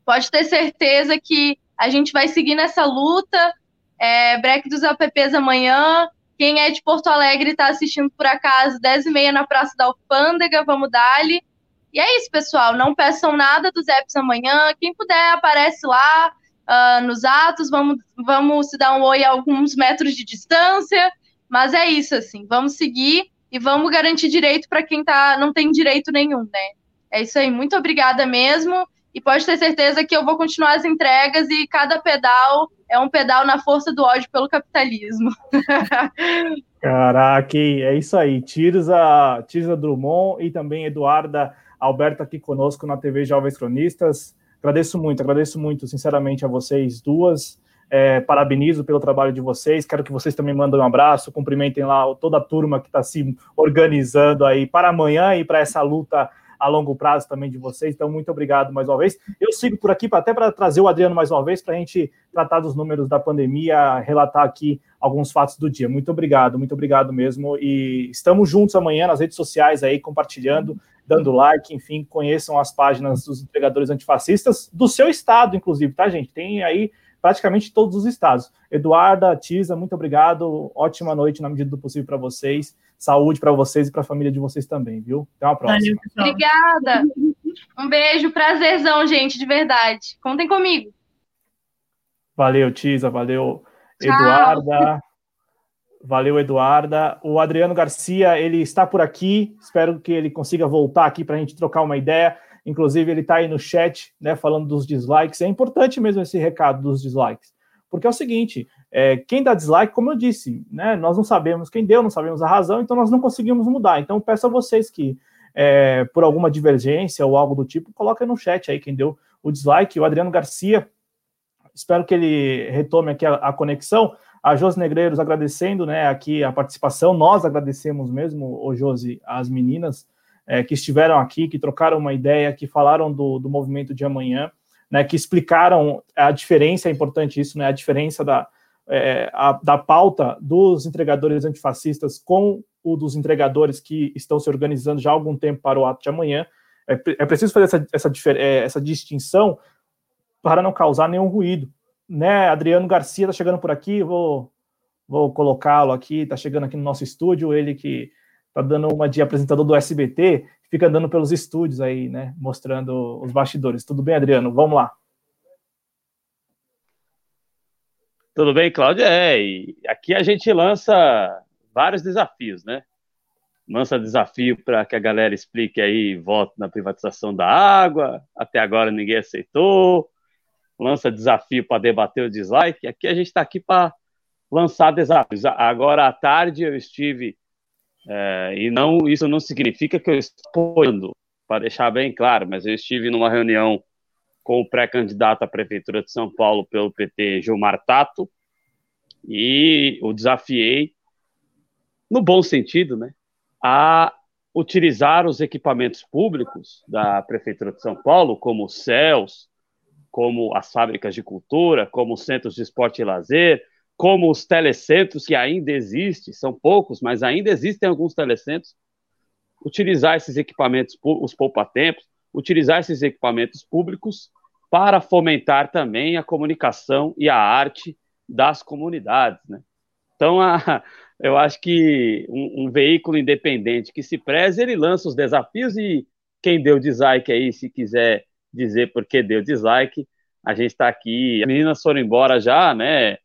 [SPEAKER 3] pode ter certeza que a gente vai seguir nessa luta. É, break dos apps amanhã. Quem é de Porto Alegre está assistindo por acaso, 10h30 na Praça da Alfândega, vamos dar-lhe. E é isso, pessoal. Não peçam nada dos apps amanhã. Quem puder, aparece lá uh, nos atos. Vamos, vamos se dar um oi a alguns metros de distância. Mas é isso, assim, vamos seguir e vamos garantir direito para quem tá, não tem direito nenhum, né? É isso aí, muito obrigada mesmo. E pode ter certeza que eu vou continuar as entregas e cada pedal é um pedal na força do ódio pelo capitalismo. [LAUGHS]
[SPEAKER 1] Caraca, é isso aí. Tirza, Tirza Drummond e também Eduarda Alberto aqui conosco na TV Jovens Cronistas. Agradeço muito, agradeço muito, sinceramente, a vocês duas. É, parabenizo pelo trabalho de vocês. Quero que vocês também mandem um abraço, cumprimentem lá toda a turma que está se organizando aí para amanhã e para essa luta a longo prazo também de vocês. Então, muito obrigado mais uma vez. Eu sigo por aqui até para trazer o Adriano mais uma vez para a gente tratar dos números da pandemia, relatar aqui alguns fatos do dia. Muito obrigado, muito obrigado mesmo. E estamos juntos amanhã nas redes sociais aí, compartilhando, dando like, enfim, conheçam as páginas dos entregadores antifascistas do seu estado, inclusive, tá, gente? Tem aí praticamente todos os estados. Eduarda, Tisa, muito obrigado. Ótima noite na medida do possível para vocês. Saúde para vocês e para a família de vocês também, viu? Até uma próxima.
[SPEAKER 3] Valeu, Obrigada. Um beijo, prazerzão, gente, de verdade. Contem comigo.
[SPEAKER 1] Valeu, Tisa, valeu, Tchau. Eduarda. Valeu, Eduarda. O Adriano Garcia, ele está por aqui. Espero que ele consiga voltar aqui para a gente trocar uma ideia. Inclusive, ele está aí no chat, né, falando dos dislikes. É importante mesmo esse recado dos dislikes. Porque é o seguinte, é, quem dá dislike, como eu disse, né, nós não sabemos quem deu, não sabemos a razão, então nós não conseguimos mudar. Então peço a vocês que, é, por alguma divergência ou algo do tipo, coloquem no chat aí quem deu o dislike. O Adriano Garcia, espero que ele retome aqui a, a conexão. A Josi Negreiros agradecendo né, aqui a participação, nós agradecemos mesmo, o Josi, as meninas é, que estiveram aqui, que trocaram uma ideia, que falaram do, do movimento de amanhã né, que explicaram a diferença, é importante isso, né, a diferença da, é, a, da pauta dos entregadores antifascistas com o dos entregadores que estão se organizando já há algum tempo para o ato de amanhã. É, é preciso fazer essa, essa, é, essa distinção para não causar nenhum ruído. Né, Adriano Garcia está chegando por aqui, vou, vou colocá-lo aqui, está chegando aqui no nosso estúdio, ele que está dando uma de apresentador do SBT, fica andando pelos estúdios aí, né, mostrando os bastidores. Tudo bem, Adriano? Vamos lá.
[SPEAKER 4] Tudo bem, Cláudio? É, e aqui a gente lança vários desafios, né? Lança desafio para que a galera explique aí voto na privatização da água, até agora ninguém aceitou. Lança desafio para debater o dislike. Aqui a gente está aqui para lançar desafios. Agora à tarde eu estive é, e não, isso não significa que eu estou apoiando, para deixar bem claro, mas eu estive numa reunião com o pré-candidato à Prefeitura de São Paulo pelo PT, Gilmar Tato, e o desafiei, no bom sentido, né, a utilizar os equipamentos públicos da Prefeitura de São Paulo, como os CELS, como as fábricas de cultura, como os centros de esporte e lazer, como os telecentros, que ainda existem, são poucos, mas ainda existem alguns telecentros, utilizar esses equipamentos, os poupa-tempos, utilizar esses equipamentos públicos para fomentar também a comunicação e a arte das comunidades, né? Então, a, [LAUGHS] eu acho que um, um, veículo independente que se preze, ele lança os desafios e quem deu dislike aí, se quiser dizer por que deu dislike, a gente está aqui. As meninas foram embora já, né?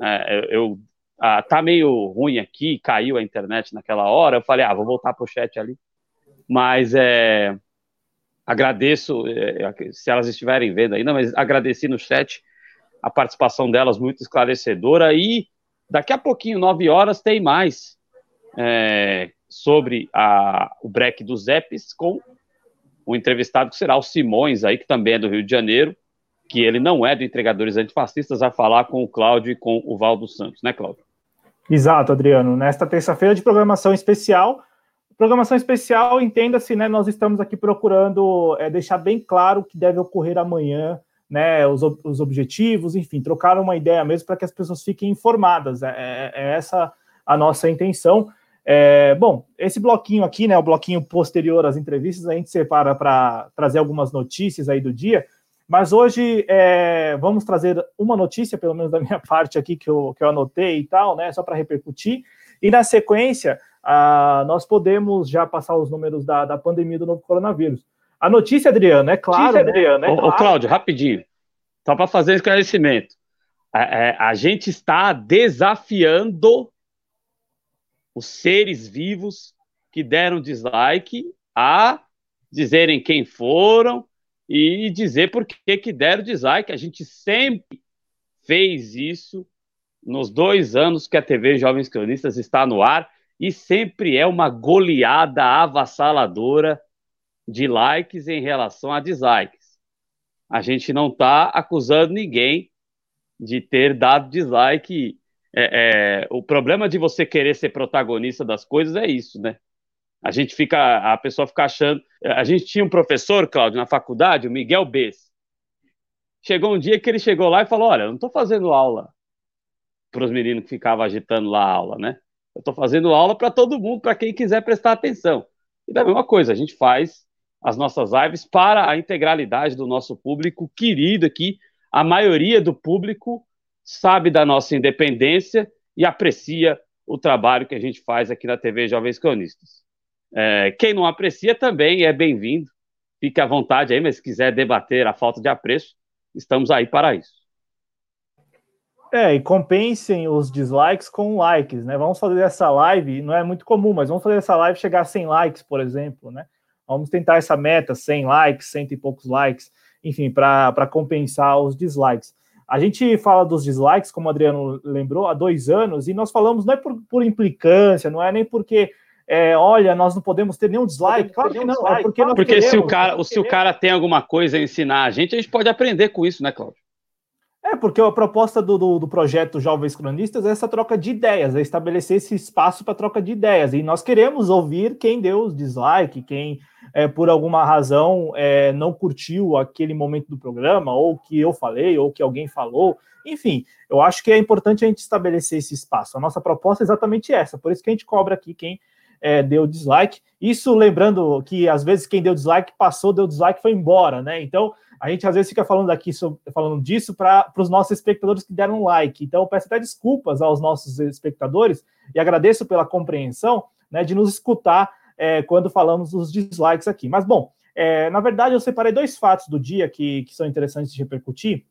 [SPEAKER 4] É, eu ah, tá meio ruim aqui, caiu a internet naquela hora. Eu falei, ah, vou voltar pro chat ali. Mas é, agradeço, é, se elas estiverem vendo ainda, mas agradeci no chat a participação delas muito esclarecedora. E daqui a pouquinho, nove horas, tem mais é, sobre a, o break dos EPs com o entrevistado que será o Simões, aí, que também é do Rio de Janeiro que ele não é do Entregadores Antifascistas, a falar com o Cláudio e com o Valdo Santos, né, Cláudio?
[SPEAKER 1] Exato, Adriano. Nesta terça-feira de programação especial, programação especial, entenda-se, né, nós estamos aqui procurando é, deixar bem claro o que deve ocorrer amanhã, né, os, os objetivos, enfim, trocar uma ideia mesmo para que as pessoas fiquem informadas. É, é, é essa a nossa intenção. É, bom, esse bloquinho aqui, né, o bloquinho posterior às entrevistas, a gente separa para trazer algumas notícias aí do dia. Mas hoje é, vamos trazer uma notícia, pelo menos da minha [LAUGHS] parte aqui, que eu, que eu anotei e tal, né? Só para repercutir. E na sequência, ah, nós podemos já passar os números da, da pandemia do novo coronavírus. A notícia, Adriano, é claro. Notícia,
[SPEAKER 4] né? Adriano, é ô, claro. Ô, Cláudio, rapidinho. Só para fazer esclarecimento. A, a, é, a gente está desafiando os seres vivos que deram dislike a dizerem quem foram e dizer por que, que deram dislike. A gente sempre fez isso nos dois anos que a TV Jovens Cronistas está no ar e sempre é uma goleada avassaladora de likes em relação a dislikes. A gente não está acusando ninguém de ter dado dislike. É, é, o problema de você querer ser protagonista das coisas é isso, né? A gente fica, a pessoa fica achando. A gente tinha um professor, Cláudio, na faculdade, o Miguel Bess. Chegou um dia que ele chegou lá e falou: Olha, eu não estou fazendo aula para os meninos que ficavam agitando lá a aula, né? Eu estou fazendo aula para todo mundo, para quem quiser prestar atenção. E da mesma coisa, a gente faz as nossas lives para a integralidade do nosso público querido aqui. A maioria do público sabe da nossa independência e aprecia o trabalho que a gente faz aqui na TV Jovens Cronistas. É, quem não aprecia também é bem-vindo. Fique à vontade aí, mas se quiser debater a falta de apreço, estamos aí para isso.
[SPEAKER 1] É, e compensem os dislikes com likes, né? Vamos fazer essa live, não é muito comum, mas vamos fazer essa live chegar a 100 likes, por exemplo, né? Vamos tentar essa meta, 100 likes, cento e poucos likes, enfim, para compensar os dislikes. A gente fala dos dislikes, como o Adriano lembrou, há dois anos, e nós falamos não é por, por implicância, não é nem porque é, olha, nós não podemos ter nenhum dislike. Claro que não,
[SPEAKER 4] é porque, porque queremos, se, o cara, se o cara tem alguma coisa a ensinar a gente, a gente pode aprender com isso, né, Cláudio?
[SPEAKER 1] É, porque a proposta do, do, do, projeto Jovens Cronistas é essa troca de ideias, é estabelecer esse espaço para troca de ideias. E nós queremos ouvir quem deu os dislike, quem, é, por alguma razão, é, não curtiu aquele momento do programa, ou que eu falei, ou que alguém falou. Enfim, eu acho que é importante a gente estabelecer esse espaço. A nossa proposta é exatamente essa, por isso que a gente cobra aqui quem é, deu dislike. Isso lembrando que às vezes quem deu dislike passou, deu dislike foi embora, né? Então a gente às vezes fica falando aqui falando disso para os nossos espectadores que deram like. Então peço até desculpas aos nossos espectadores e agradeço pela compreensão né, de nos escutar é, quando falamos dos dislikes aqui. Mas bom, é, na verdade eu separei dois fatos do dia que, que são interessantes de repercutir.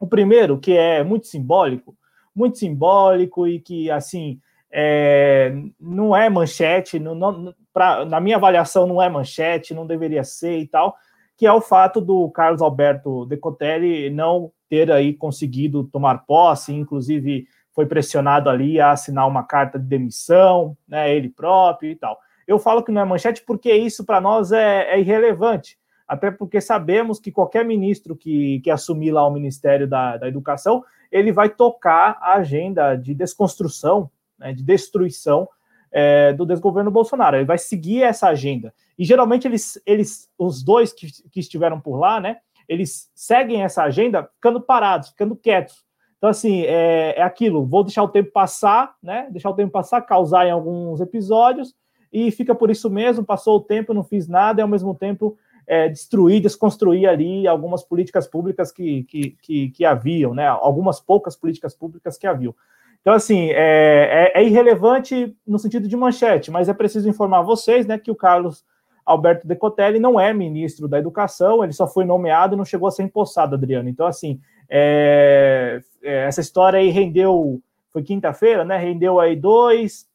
[SPEAKER 1] O primeiro, que é muito simbólico, muito simbólico e que assim é, não é manchete, não, não, pra, na minha avaliação não é manchete, não deveria ser e tal, que é o fato do Carlos Alberto Decotelli não ter aí conseguido tomar posse, inclusive foi pressionado ali a assinar uma carta de demissão, né, ele próprio e tal. Eu falo que não é manchete porque isso para nós é, é, irrelevante, até porque sabemos que qualquer ministro que, que assumir lá o Ministério da, da Educação, ele vai tocar a agenda de desconstrução né, de destruição é, do desgoverno Bolsonaro. Ele vai seguir essa agenda. E geralmente eles, eles os dois que, que estiveram por lá, né, eles seguem essa agenda ficando parados, ficando quietos. Então, assim, é, é aquilo, vou deixar o tempo passar, né? Deixar o tempo passar, causar em alguns episódios, e fica por isso mesmo, passou o tempo, não fiz nada, e ao mesmo tempo é, destruir, desconstruir ali algumas políticas públicas que, que, que, que haviam, né? Algumas poucas políticas públicas que haviam. Então, assim, é, é, é, irrelevante no sentido de manchete, mas é preciso informar vocês né, que o Carlos Alberto Decotelli não é ministro da Educação, ele só foi nomeado e não chegou a ser empossado, Adriano. Então, assim, é, é essa história aí rendeu, foi quinta-feira, né? Rendeu aí dois,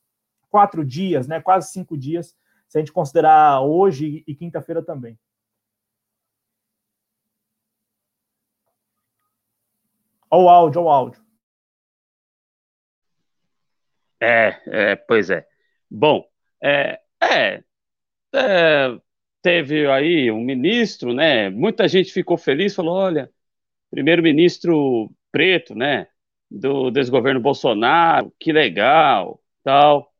[SPEAKER 1] quatro dias, né? Quase cinco dias, se a gente considerar hoje e quinta-feira também. Olha o áudio, olha o áudio.
[SPEAKER 4] É, é, pois é. Bom, é, é, é, teve aí um ministro, né? Muita gente ficou feliz, falou: olha, primeiro-ministro preto, né? Do desgoverno Bolsonaro, que legal, tal.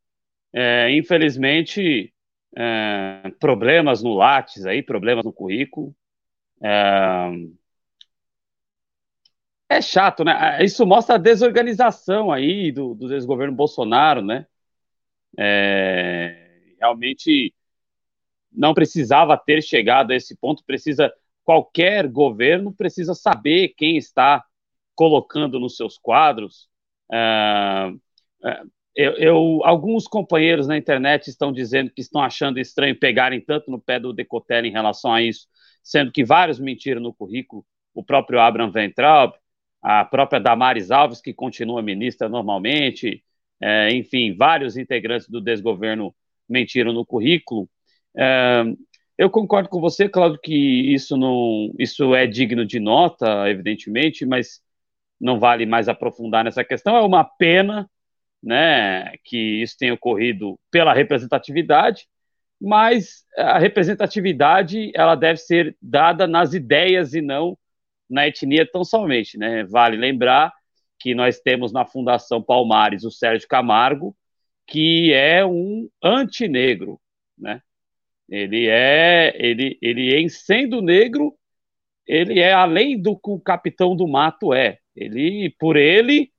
[SPEAKER 4] É, infelizmente, é, problemas no Lattes aí, problemas no currículo. É, é chato, né? Isso mostra a desorganização aí do, do desgoverno Bolsonaro, né? É, realmente não precisava ter chegado a esse ponto. Precisa qualquer governo precisa saber quem está colocando nos seus quadros. É, é, eu, eu, alguns companheiros na internet estão dizendo que estão achando estranho pegarem tanto no pé do Decotelli em relação a isso, sendo que vários mentiram no currículo. O próprio Abraham Ventraub, a própria Damares Alves, que continua ministra normalmente, é, enfim, vários integrantes do desgoverno mentiram no currículo. É, eu concordo com você, Claudio, que isso não, isso é digno de nota, evidentemente, mas não vale mais aprofundar nessa questão. É uma pena, né, que isso tenha ocorrido pela representatividade, mas a representatividade ela deve ser dada nas ideias e não na etnia tão somente, né? Vale lembrar que nós temos na Fundação Palmares o Sérgio Camargo, que é um antinegro, né? Ele é, ele, ele em sendo negro, ele é além do que o capitão do mato é. Ele, por ele,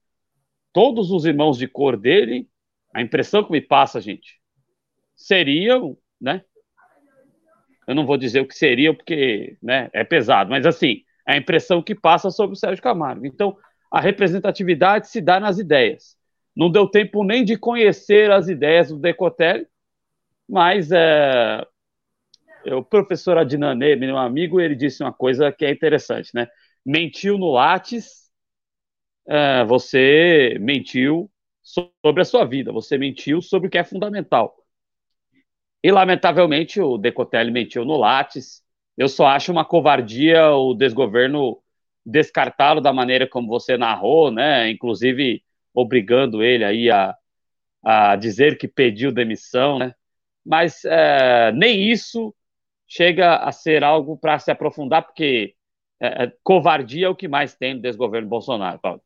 [SPEAKER 4] todos os irmãos de cor dele, a impressão que me passa, gente, seriam, né? Eu não vou dizer o que seriam, porque né, é pesado, mas assim, a impressão que passa sobre o Sérgio Camargo. Então, a representatividade se dá nas ideias. Não deu tempo nem de conhecer as ideias do Decotelli, mas é, o professor Adnanê, meu amigo, ele disse uma coisa que é interessante, né? Mentiu no Lattes, é, você mentiu sobre a sua vida, você mentiu sobre o que é fundamental. E, lamentavelmente, o Decotelli mentiu no Lattes. Eu só acho uma covardia o desgoverno descartá-lo da maneira como você narrou, né? Inclusive obrigando ele aí a, a dizer que pediu demissão, né? Mas é, nem isso chega a ser algo para se aprofundar, porque é, é, covardia é o que mais tem no desgoverno Bolsonaro, Paulo.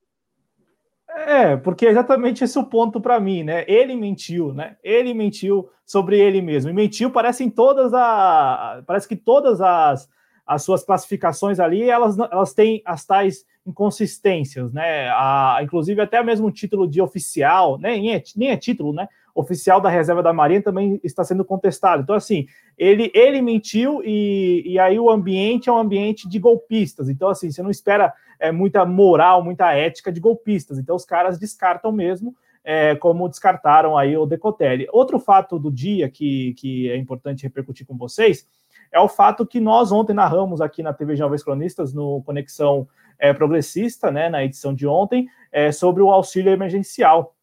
[SPEAKER 1] É, porque é exatamente esse o ponto para mim, né? Ele mentiu, né? Ele mentiu sobre ele mesmo. E mentiu, parece em todas as. Parece que todas as, as suas classificações ali, elas, elas têm as tais inconsistências, né? A, inclusive, até mesmo o título de oficial, né? nem, é, nem é título, né? Oficial da reserva da Marinha também está sendo contestado. Então, assim, ele, ele mentiu e, e aí o ambiente é um ambiente de golpistas. Então, assim, você não espera é, muita moral, muita ética de golpistas. Então, os caras descartam mesmo. É, como descartaram aí o Decotelli. Outro fato do dia que, que é importante repercutir com vocês é o fato que nós ontem narramos aqui na TV Jovens Cronistas, no Conexão é, Progressista, né, na edição de ontem, é, sobre o auxílio emergencial.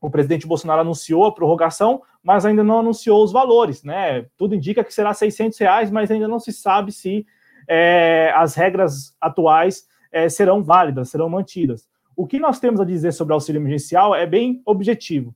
[SPEAKER 1] O presidente Bolsonaro anunciou a prorrogação, mas ainda não anunciou os valores, né? Tudo indica que será 600 reais, mas ainda não se sabe se é, as regras atuais é, serão válidas, serão mantidas. O que nós temos a dizer sobre auxílio emergencial é bem objetivo.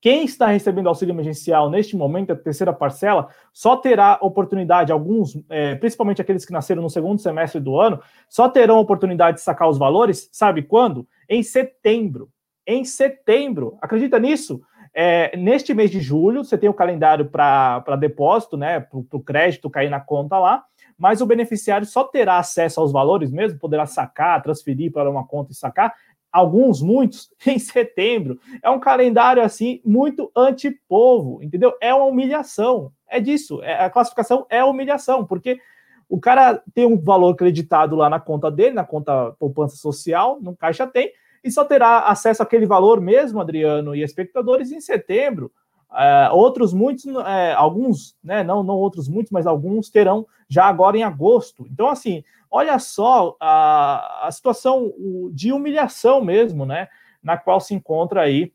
[SPEAKER 1] Quem está recebendo auxílio emergencial neste momento, a terceira parcela, só terá oportunidade, alguns, é, principalmente aqueles que nasceram no segundo semestre do ano, só terão oportunidade de sacar os valores, sabe quando? Em setembro. Em setembro. Acredita nisso? É, neste mês de julho, você tem o calendário para depósito, né? Para o crédito cair na conta lá, mas o beneficiário só terá acesso aos valores mesmo, poderá sacar, transferir para uma conta e sacar alguns, muitos, [LAUGHS] em setembro. É um calendário assim muito antipovo, entendeu? É uma humilhação. É disso. É, a classificação é humilhação, porque o cara tem um valor creditado lá na conta dele, na conta poupança social, no caixa tem, e só terá acesso àquele valor mesmo, Adriano e espectadores, em setembro. É, outros muitos, é, alguns, né, não, não outros muitos, mas alguns terão já agora em agosto. Então, assim, olha só a, a situação de humilhação mesmo, né, na qual se encontra aí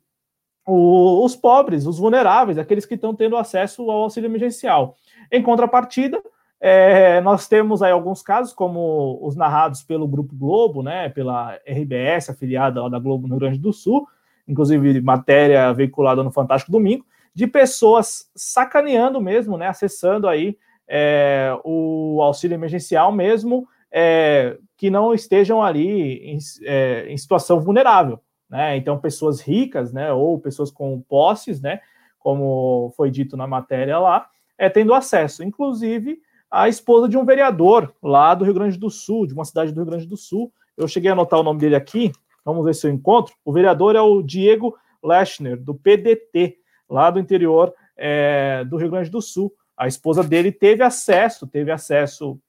[SPEAKER 1] o, os pobres, os vulneráveis, aqueles que estão tendo acesso ao auxílio emergencial. Em contrapartida, é, nós temos aí alguns casos, como os narrados pelo Grupo Globo, né, pela RBS, afiliada da Globo no Rio Grande do Sul, inclusive matéria veiculada no Fantástico Domingo, de pessoas sacaneando mesmo, né, acessando aí é, o auxílio emergencial mesmo, é, que não estejam ali em, é, em, situação vulnerável, né? Então, pessoas ricas, né, ou pessoas com posses, né, como foi dito na matéria lá, é, tendo acesso. Inclusive, a esposa de um vereador lá do Rio Grande do Sul, de uma cidade do Rio Grande do Sul. Eu cheguei a anotar o nome dele aqui, vamos ver se eu encontro. O vereador é o Diego Lechner, do PDT lá do interior é, do Rio Grande do Sul. A esposa dele teve acesso, teve acesso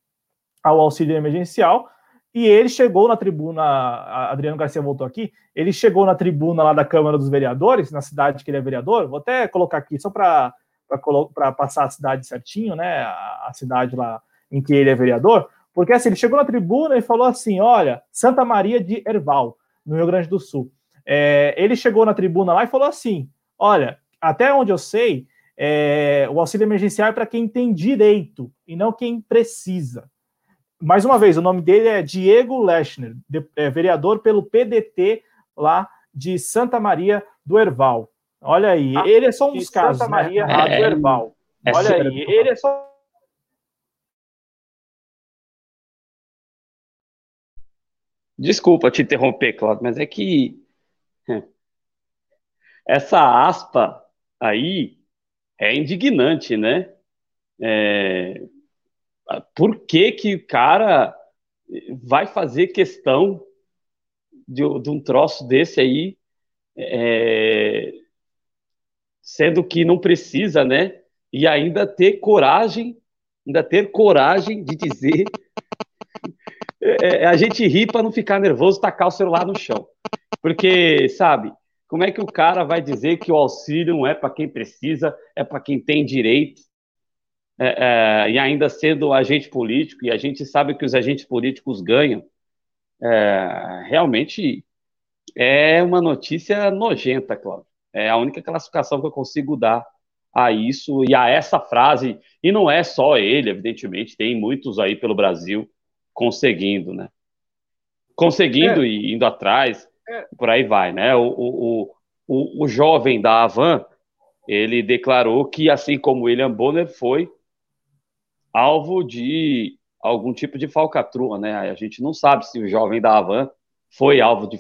[SPEAKER 1] ao auxílio emergencial, e ele chegou na tribuna, Adriano Garcia voltou aqui, ele chegou na tribuna lá da Câmara dos Vereadores, na cidade que ele é vereador, vou até colocar aqui só para passar a cidade certinho, né, a, a cidade lá em que ele é vereador, porque assim, ele chegou na tribuna e falou assim, olha, Santa Maria de Erval, no Rio Grande do Sul, é, ele chegou na tribuna lá e falou assim: olha, até onde eu sei, é, o auxílio emergencial é para quem tem direito e não quem precisa. Mais uma vez, o nome dele é Diego Lechner, de, é, vereador pelo PDT lá de Santa Maria do Herval. Olha aí, ah, ele é só um dos casos, Santa né? Maria né? do Herval. É, Olha aí, ele é só
[SPEAKER 4] Desculpa te interromper, Claudio, mas é que essa aspa aí é indignante, né? É... Por que que o cara vai fazer questão de, de um troço desse aí, é... sendo que não precisa, né? E ainda ter coragem, ainda ter coragem de dizer [LAUGHS] é, é, a gente ri para não ficar nervoso, tacar o celular no chão. Porque, sabe, como é que o cara vai dizer que o auxílio não é para quem precisa, é para quem tem direito? É, é, e ainda sendo agente político, e a gente sabe que os agentes políticos ganham, é, realmente é uma notícia nojenta, Cláudio. É a única classificação que eu consigo dar a isso e a essa frase. E não é só ele, evidentemente, tem muitos aí pelo Brasil conseguindo, né? Conseguindo é. e indo atrás. Por aí vai, né? O, o, o, o jovem da Avan, ele declarou que, assim como William Bonner foi alvo de algum tipo de falcatrua, né? A gente não sabe se o jovem da Avan foi alvo de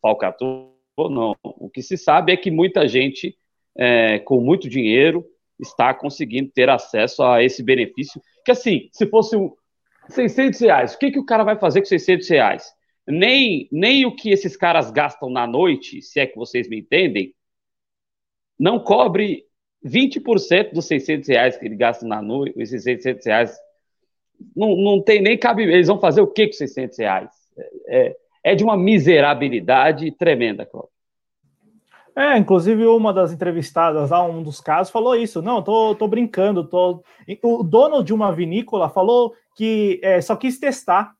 [SPEAKER 4] falcatrua ou não. O que se sabe é que muita gente é, com muito dinheiro está conseguindo ter acesso a esse benefício. Que assim, se fosse um, 600 reais. O que, que o cara vai fazer com 600 reais? Nem, nem o que esses caras gastam na noite, se é que vocês me entendem, não cobre 20% dos 600 reais que ele gasta na noite, esses 600 reais. Não, não tem nem cabe. Eles vão fazer o que com 600 reais? É, é de uma miserabilidade tremenda, Cláudio.
[SPEAKER 1] É, inclusive uma das entrevistadas lá, um dos casos, falou isso. Não, tô, tô brincando. Tô... O dono de uma vinícola falou que é, só quis testar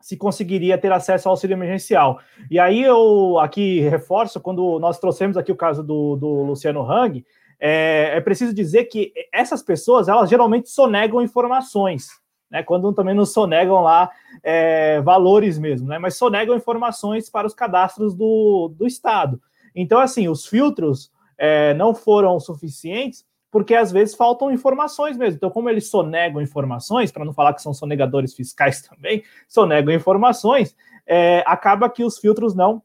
[SPEAKER 1] se conseguiria ter acesso ao auxílio emergencial. E aí eu aqui reforço, quando nós trouxemos aqui o caso do, do Luciano Hang, é, é, preciso dizer que essas pessoas, elas geralmente sonegam informações, né, quando também não sonegam lá é, valores mesmo, né, mas sonegam informações para os cadastros do, do Estado. Então, assim, os filtros é, não foram suficientes porque às vezes faltam informações mesmo. Então, como eles sonegam informações, para não falar que são sonegadores fiscais [LAUGHS] também, sonegam informações, é, acaba que os filtros não,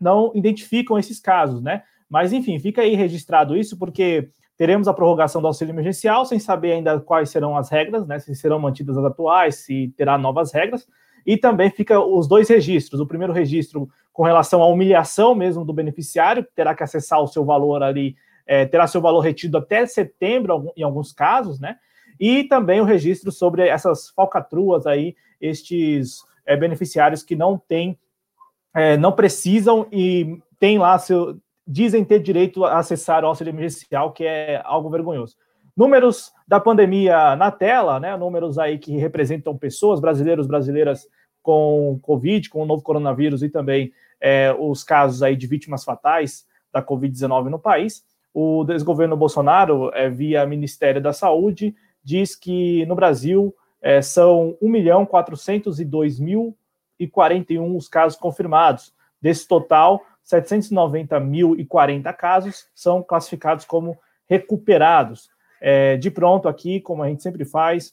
[SPEAKER 1] não identificam esses casos, né? Mas, enfim, fica aí registrado isso, porque teremos a prorrogação do auxílio emergencial, sem saber ainda quais serão as regras, né? Se serão mantidas as atuais, se terá novas regras. E também fica os dois registros. O primeiro registro com relação à humilhação mesmo do beneficiário, que terá que acessar o seu valor ali é, terá seu valor retido até setembro, em alguns casos, né? E também o registro sobre essas falcatruas aí, estes é, beneficiários que não têm, é, não precisam e têm lá seu, dizem ter direito a acessar o auxílio emergencial, que é algo vergonhoso. Números da pandemia na tela, né? Números aí que representam pessoas, brasileiros, brasileiras com Covid, com o novo coronavírus e também é, os casos aí de vítimas fatais da Covid-19 no país o desgoverno Bolsonaro, é, via Ministério da Saúde, diz que no Brasil é, são 1 milhão 402 mil e 41 os casos confirmados. Desse total, 790.040 casos são classificados como recuperados. É, de pronto, aqui, como a gente sempre faz,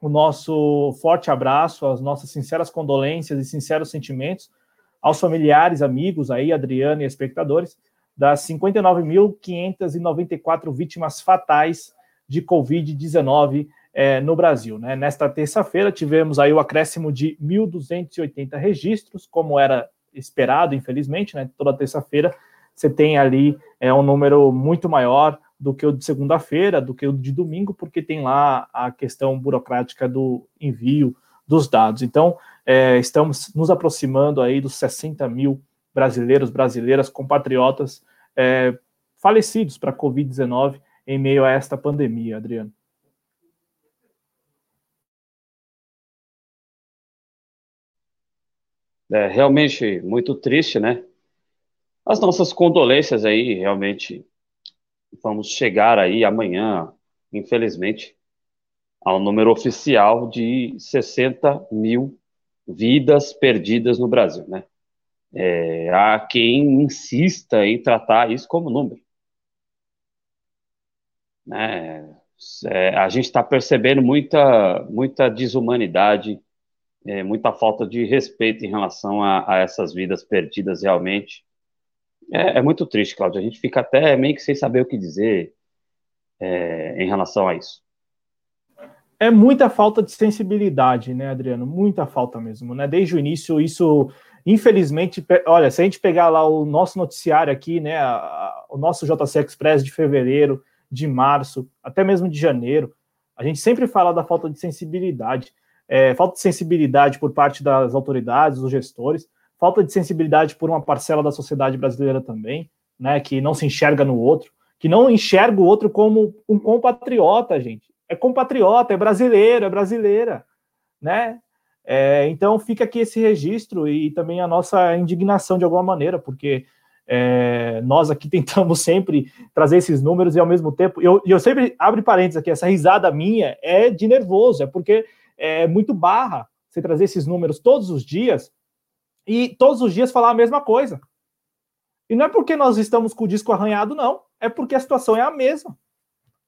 [SPEAKER 1] o nosso forte abraço, as nossas sinceras condolências e sinceros sentimentos aos familiares, amigos aí, Adriano e espectadores, das 59.594 vítimas fatais de Covid-19 é, no Brasil. Né? Nesta terça-feira, tivemos aí o acréscimo de 1.280 registros, como era esperado, infelizmente, né? toda terça-feira você tem ali é, um número muito maior do que o de segunda-feira, do que o de domingo, porque tem lá a questão burocrática do envio dos dados. Então, é, estamos nos aproximando aí dos 60 mil brasileiros, brasileiras, compatriotas é, falecidos para a Covid-19 em meio a esta pandemia, Adriano.
[SPEAKER 4] É realmente muito triste, né? as nossas condolências aí, realmente, vamos chegar aí amanhã, infelizmente, ao número oficial de 60 mil vidas perdidas no Brasil, né? É, há quem insista em tratar isso como número. Né? É, a gente está percebendo muita, muita desumanidade, é, muita falta de respeito em relação a, a essas vidas perdidas realmente. É, é, muito triste, Cláudio. A gente fica até meio que sem saber o que dizer é, em relação a isso.
[SPEAKER 1] É muita falta de sensibilidade, né, Adriano? Muita falta mesmo, né? Desde o início, isso, infelizmente, olha, se a gente pegar lá o nosso noticiário aqui, né, a, a, o nosso JC Express de fevereiro, de março, até mesmo de janeiro, a gente sempre fala da falta de sensibilidade. É, falta de sensibilidade por parte das autoridades, dos gestores, falta de sensibilidade por uma parcela da sociedade brasileira também, né, que não se enxerga no outro, que não enxerga o outro como um compatriota, gente. É compatriota, é brasileiro, é brasileira, né? É, então fica aqui esse registro e também a nossa indignação de alguma maneira, porque é, nós aqui [LAUGHS] tentamos sempre trazer esses números e ao mesmo tempo, eu, eu sempre abro parênteses aqui, essa risada minha é de nervoso, é porque é muito barra você trazer esses números todos os dias e todos os dias falar a mesma coisa. E não é porque nós estamos com o disco arranhado, não. É porque a situação é a mesma.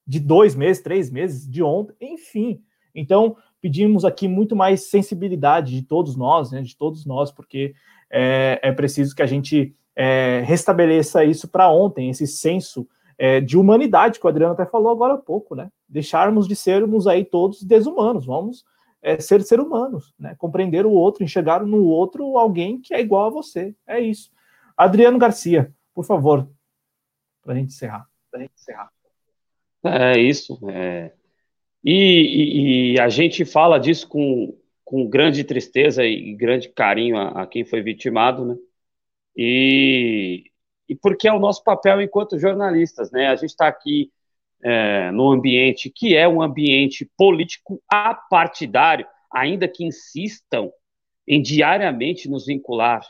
[SPEAKER 1] De dois meses, três meses, de ontem, enfim. Então, pedimos aqui muito mais sensibilidade de todos nós, né, de todos nós, porque é, é preciso que a gente é, restabeleça isso para ontem, esse senso é, de humanidade que o Adriano até falou agora há pouco, né? Deixarmos de sermos aí todos desumanos, vamos é, ser ser humanos, né? Compreender o outro, enxergar no outro alguém que é igual a você. É isso. Adriano Garcia, por favor, para a gente encerrar. Gente encerrar.
[SPEAKER 4] É isso. É... E, e, e, a gente fala disso com, com grande tristeza e grande carinho a, a quem foi vitimado, né? E, e porque é o nosso papel enquanto jornalistas, né? A gente está aqui é, no ambiente que é um ambiente político apartidário, ainda que insistam em diariamente nos vincular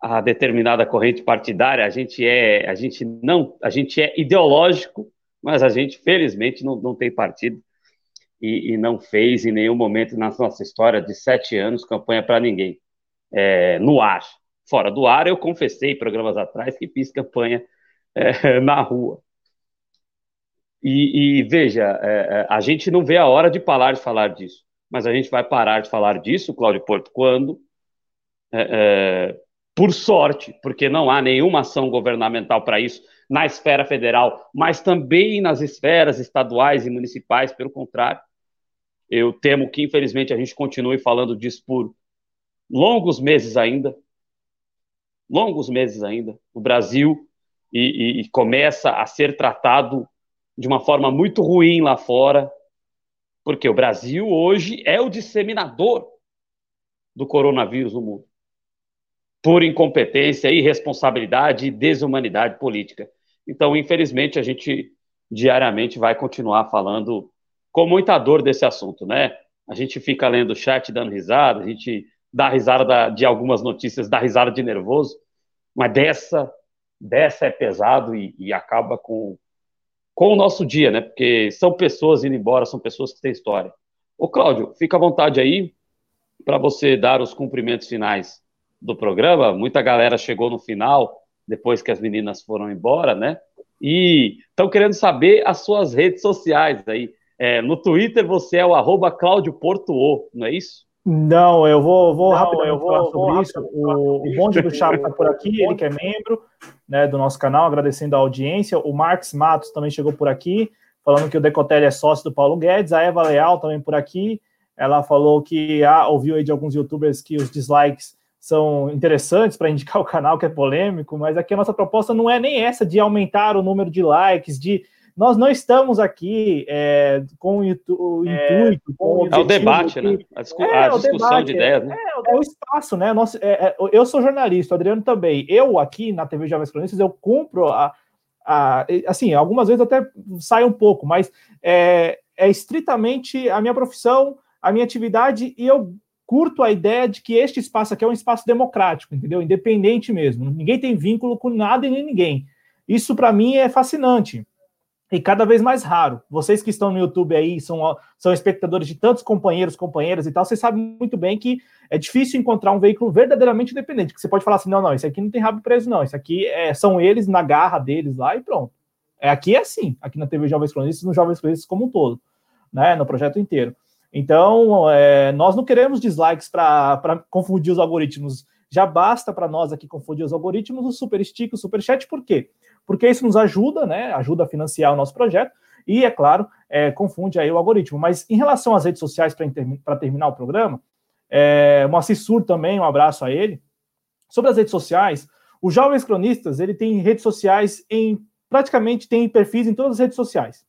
[SPEAKER 4] a determinada corrente partidária, a gente é, a gente não, a gente é ideológico, mas a gente felizmente não, não tem partido e, e não fez em nenhum momento na nossa história de sete anos campanha para ninguém é, no ar. Fora do ar, eu confessei programas atrás que fiz campanha é, [LAUGHS] na rua. E, e veja, é, é, a gente não vê a hora de parar de falar disso, mas a gente vai parar de falar disso, Cláudio Porto, quando, é, é, por sorte, porque não há nenhuma ação governamental para isso na esfera federal, mas também nas esferas estaduais e municipais, pelo contrário, eu temo que, infelizmente, a gente continue falando disso por longos meses ainda, longos meses ainda. O Brasil e, e, e começa a ser tratado de uma forma muito ruim lá fora, porque o Brasil hoje é o disseminador do coronavírus no mundo. Por incompetência, irresponsabilidade e desumanidade política. Então, infelizmente, a gente diariamente vai continuar falando com muita dor desse assunto, né? A gente fica lendo o chat, dando risada, a gente dá risada da, de algumas notícias, dá risada de nervoso, mas dessa, dessa é pesado e, e acaba com, com o nosso dia, né? Porque são pessoas indo embora, são pessoas que têm história. Ô, Cláudio, fica à vontade aí para você dar os cumprimentos finais do programa. Muita galera chegou no final, depois que as meninas foram embora, né? E estão querendo saber as suas redes sociais aí. É, no Twitter você é o arroba Cláudio Porto, não é isso?
[SPEAKER 1] Não, eu vou, vou Não, eu vou, falar sobre vou isso. O, o Bonde do Chapo está por aqui, ele que é membro né, do nosso canal, agradecendo a audiência. O Marcos Matos também chegou por aqui, falando que o Decotelli é sócio do Paulo Guedes. A Eva Leal também por aqui. Ela falou que ah, ouviu aí de alguns youtubers que os dislikes são interessantes para indicar [LAUGHS] o canal, que é polêmico, mas aqui a nossa proposta não é nem essa de aumentar o número de likes, de nós não estamos aqui é, com o, intuito. É, com
[SPEAKER 4] o, é o debate, né? A, discu é, a discussão debate, de ideias, né?
[SPEAKER 1] É, é, o espaço, né? Nosso, é, é, eu sou jornalista, o Adriano também. Eu aqui na TV Jovens Cronistas, eu cumpro a, a, assim, algumas vezes até sai um pouco, mas é, é estritamente a minha profissão, a minha atividade, e eu curto a ideia de que este espaço aqui é um espaço democrático, entendeu? Independente mesmo. Ninguém tem vínculo com nada e nem ninguém. Isso para mim é fascinante e cada vez mais raro. Vocês que estão no YouTube aí, são, são espectadores de tantos companheiros, companheiras e tal, vocês sabem muito bem que é difícil encontrar um veículo verdadeiramente independente, que você pode falar assim, não, não, isso aqui não tem rabo preso, não, isso aqui é, são eles na garra deles lá e pronto. É, aqui é assim, aqui na TV Jovens Cronistas, no Jovens Cronistas como um todo, né, no projeto inteiro. Então, é, nós não queremos dislikes para confundir os algoritmos. Já basta para nós aqui confundir os algoritmos, o super stick, o super chat, por quê? porque isso nos ajuda, né? Ajuda a financiar o nosso projeto e, é claro, é, confunde aí o algoritmo. Mas em relação às redes sociais, para terminar o programa, é, Moacir Sur também, um abraço a ele. Sobre as redes sociais, os Jovens Cronistas, ele tem redes sociais em, praticamente tem perfis em todas as redes sociais.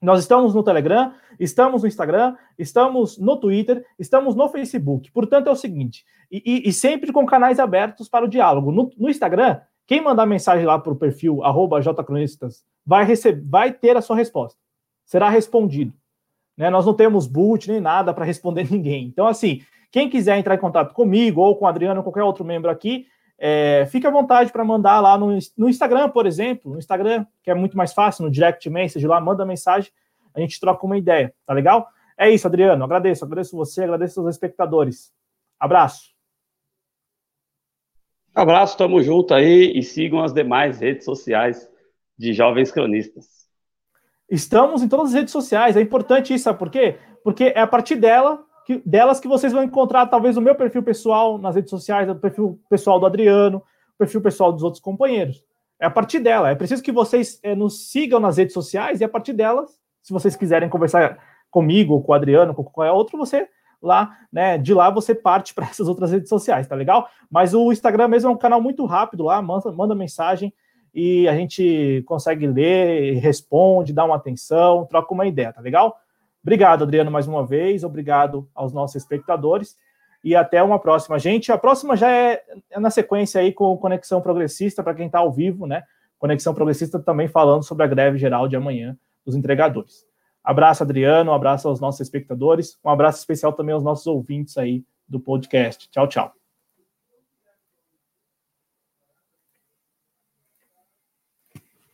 [SPEAKER 1] Nós estamos no Telegram, estamos no Instagram, estamos no Twitter, estamos no Facebook. Portanto, é o seguinte, e, e, sempre com canais abertos para o diálogo. No, no Instagram, quem mandar mensagem lá para o perfil jcronistas vai, receber, vai ter a sua resposta. Será respondido. Né? Nós não temos boot nem nada para responder [LAUGHS] ninguém. Então, assim, quem quiser entrar em contato comigo ou com o Adriano ou qualquer outro membro aqui, é, fique à vontade para mandar lá no, no Instagram, por exemplo, no Instagram, que é muito mais fácil, no direct message lá, manda mensagem, a gente troca uma ideia, tá legal? É isso, Adriano, agradeço, agradeço você, agradeço os espectadores. Abraço.
[SPEAKER 4] Abraço, tamo junto aí e sigam as demais redes sociais de Jovens Cronistas.
[SPEAKER 1] Estamos em todas as redes sociais, é importante isso, sabe por quê? Porque é a partir dela, que, delas que vocês vão encontrar talvez o meu perfil pessoal nas redes sociais, o perfil pessoal do Adriano, o perfil pessoal dos outros companheiros. É a partir dela, é preciso que vocês é, nos sigam nas redes sociais e a partir delas, se vocês quiserem conversar comigo, com o Adriano, com qualquer outro, você lá, né? De lá você parte para essas outras redes sociais, tá legal? Mas o Instagram mesmo é um canal muito rápido lá, manda, manda mensagem e a gente consegue ler, responde, dá uma atenção, troca uma ideia, tá legal? Obrigado, Adriano, mais uma vez, obrigado aos nossos espectadores e até uma próxima. Gente, a próxima já é, é na sequência aí com Conexão Progressista, para quem está ao vivo, né? Conexão Progressista também falando sobre a greve geral de amanhã dos entregadores. Abraço, Adriano, um abraço aos nossos espectadores, um abraço especial também aos nossos ouvintes aí do podcast. Tchau, tchau.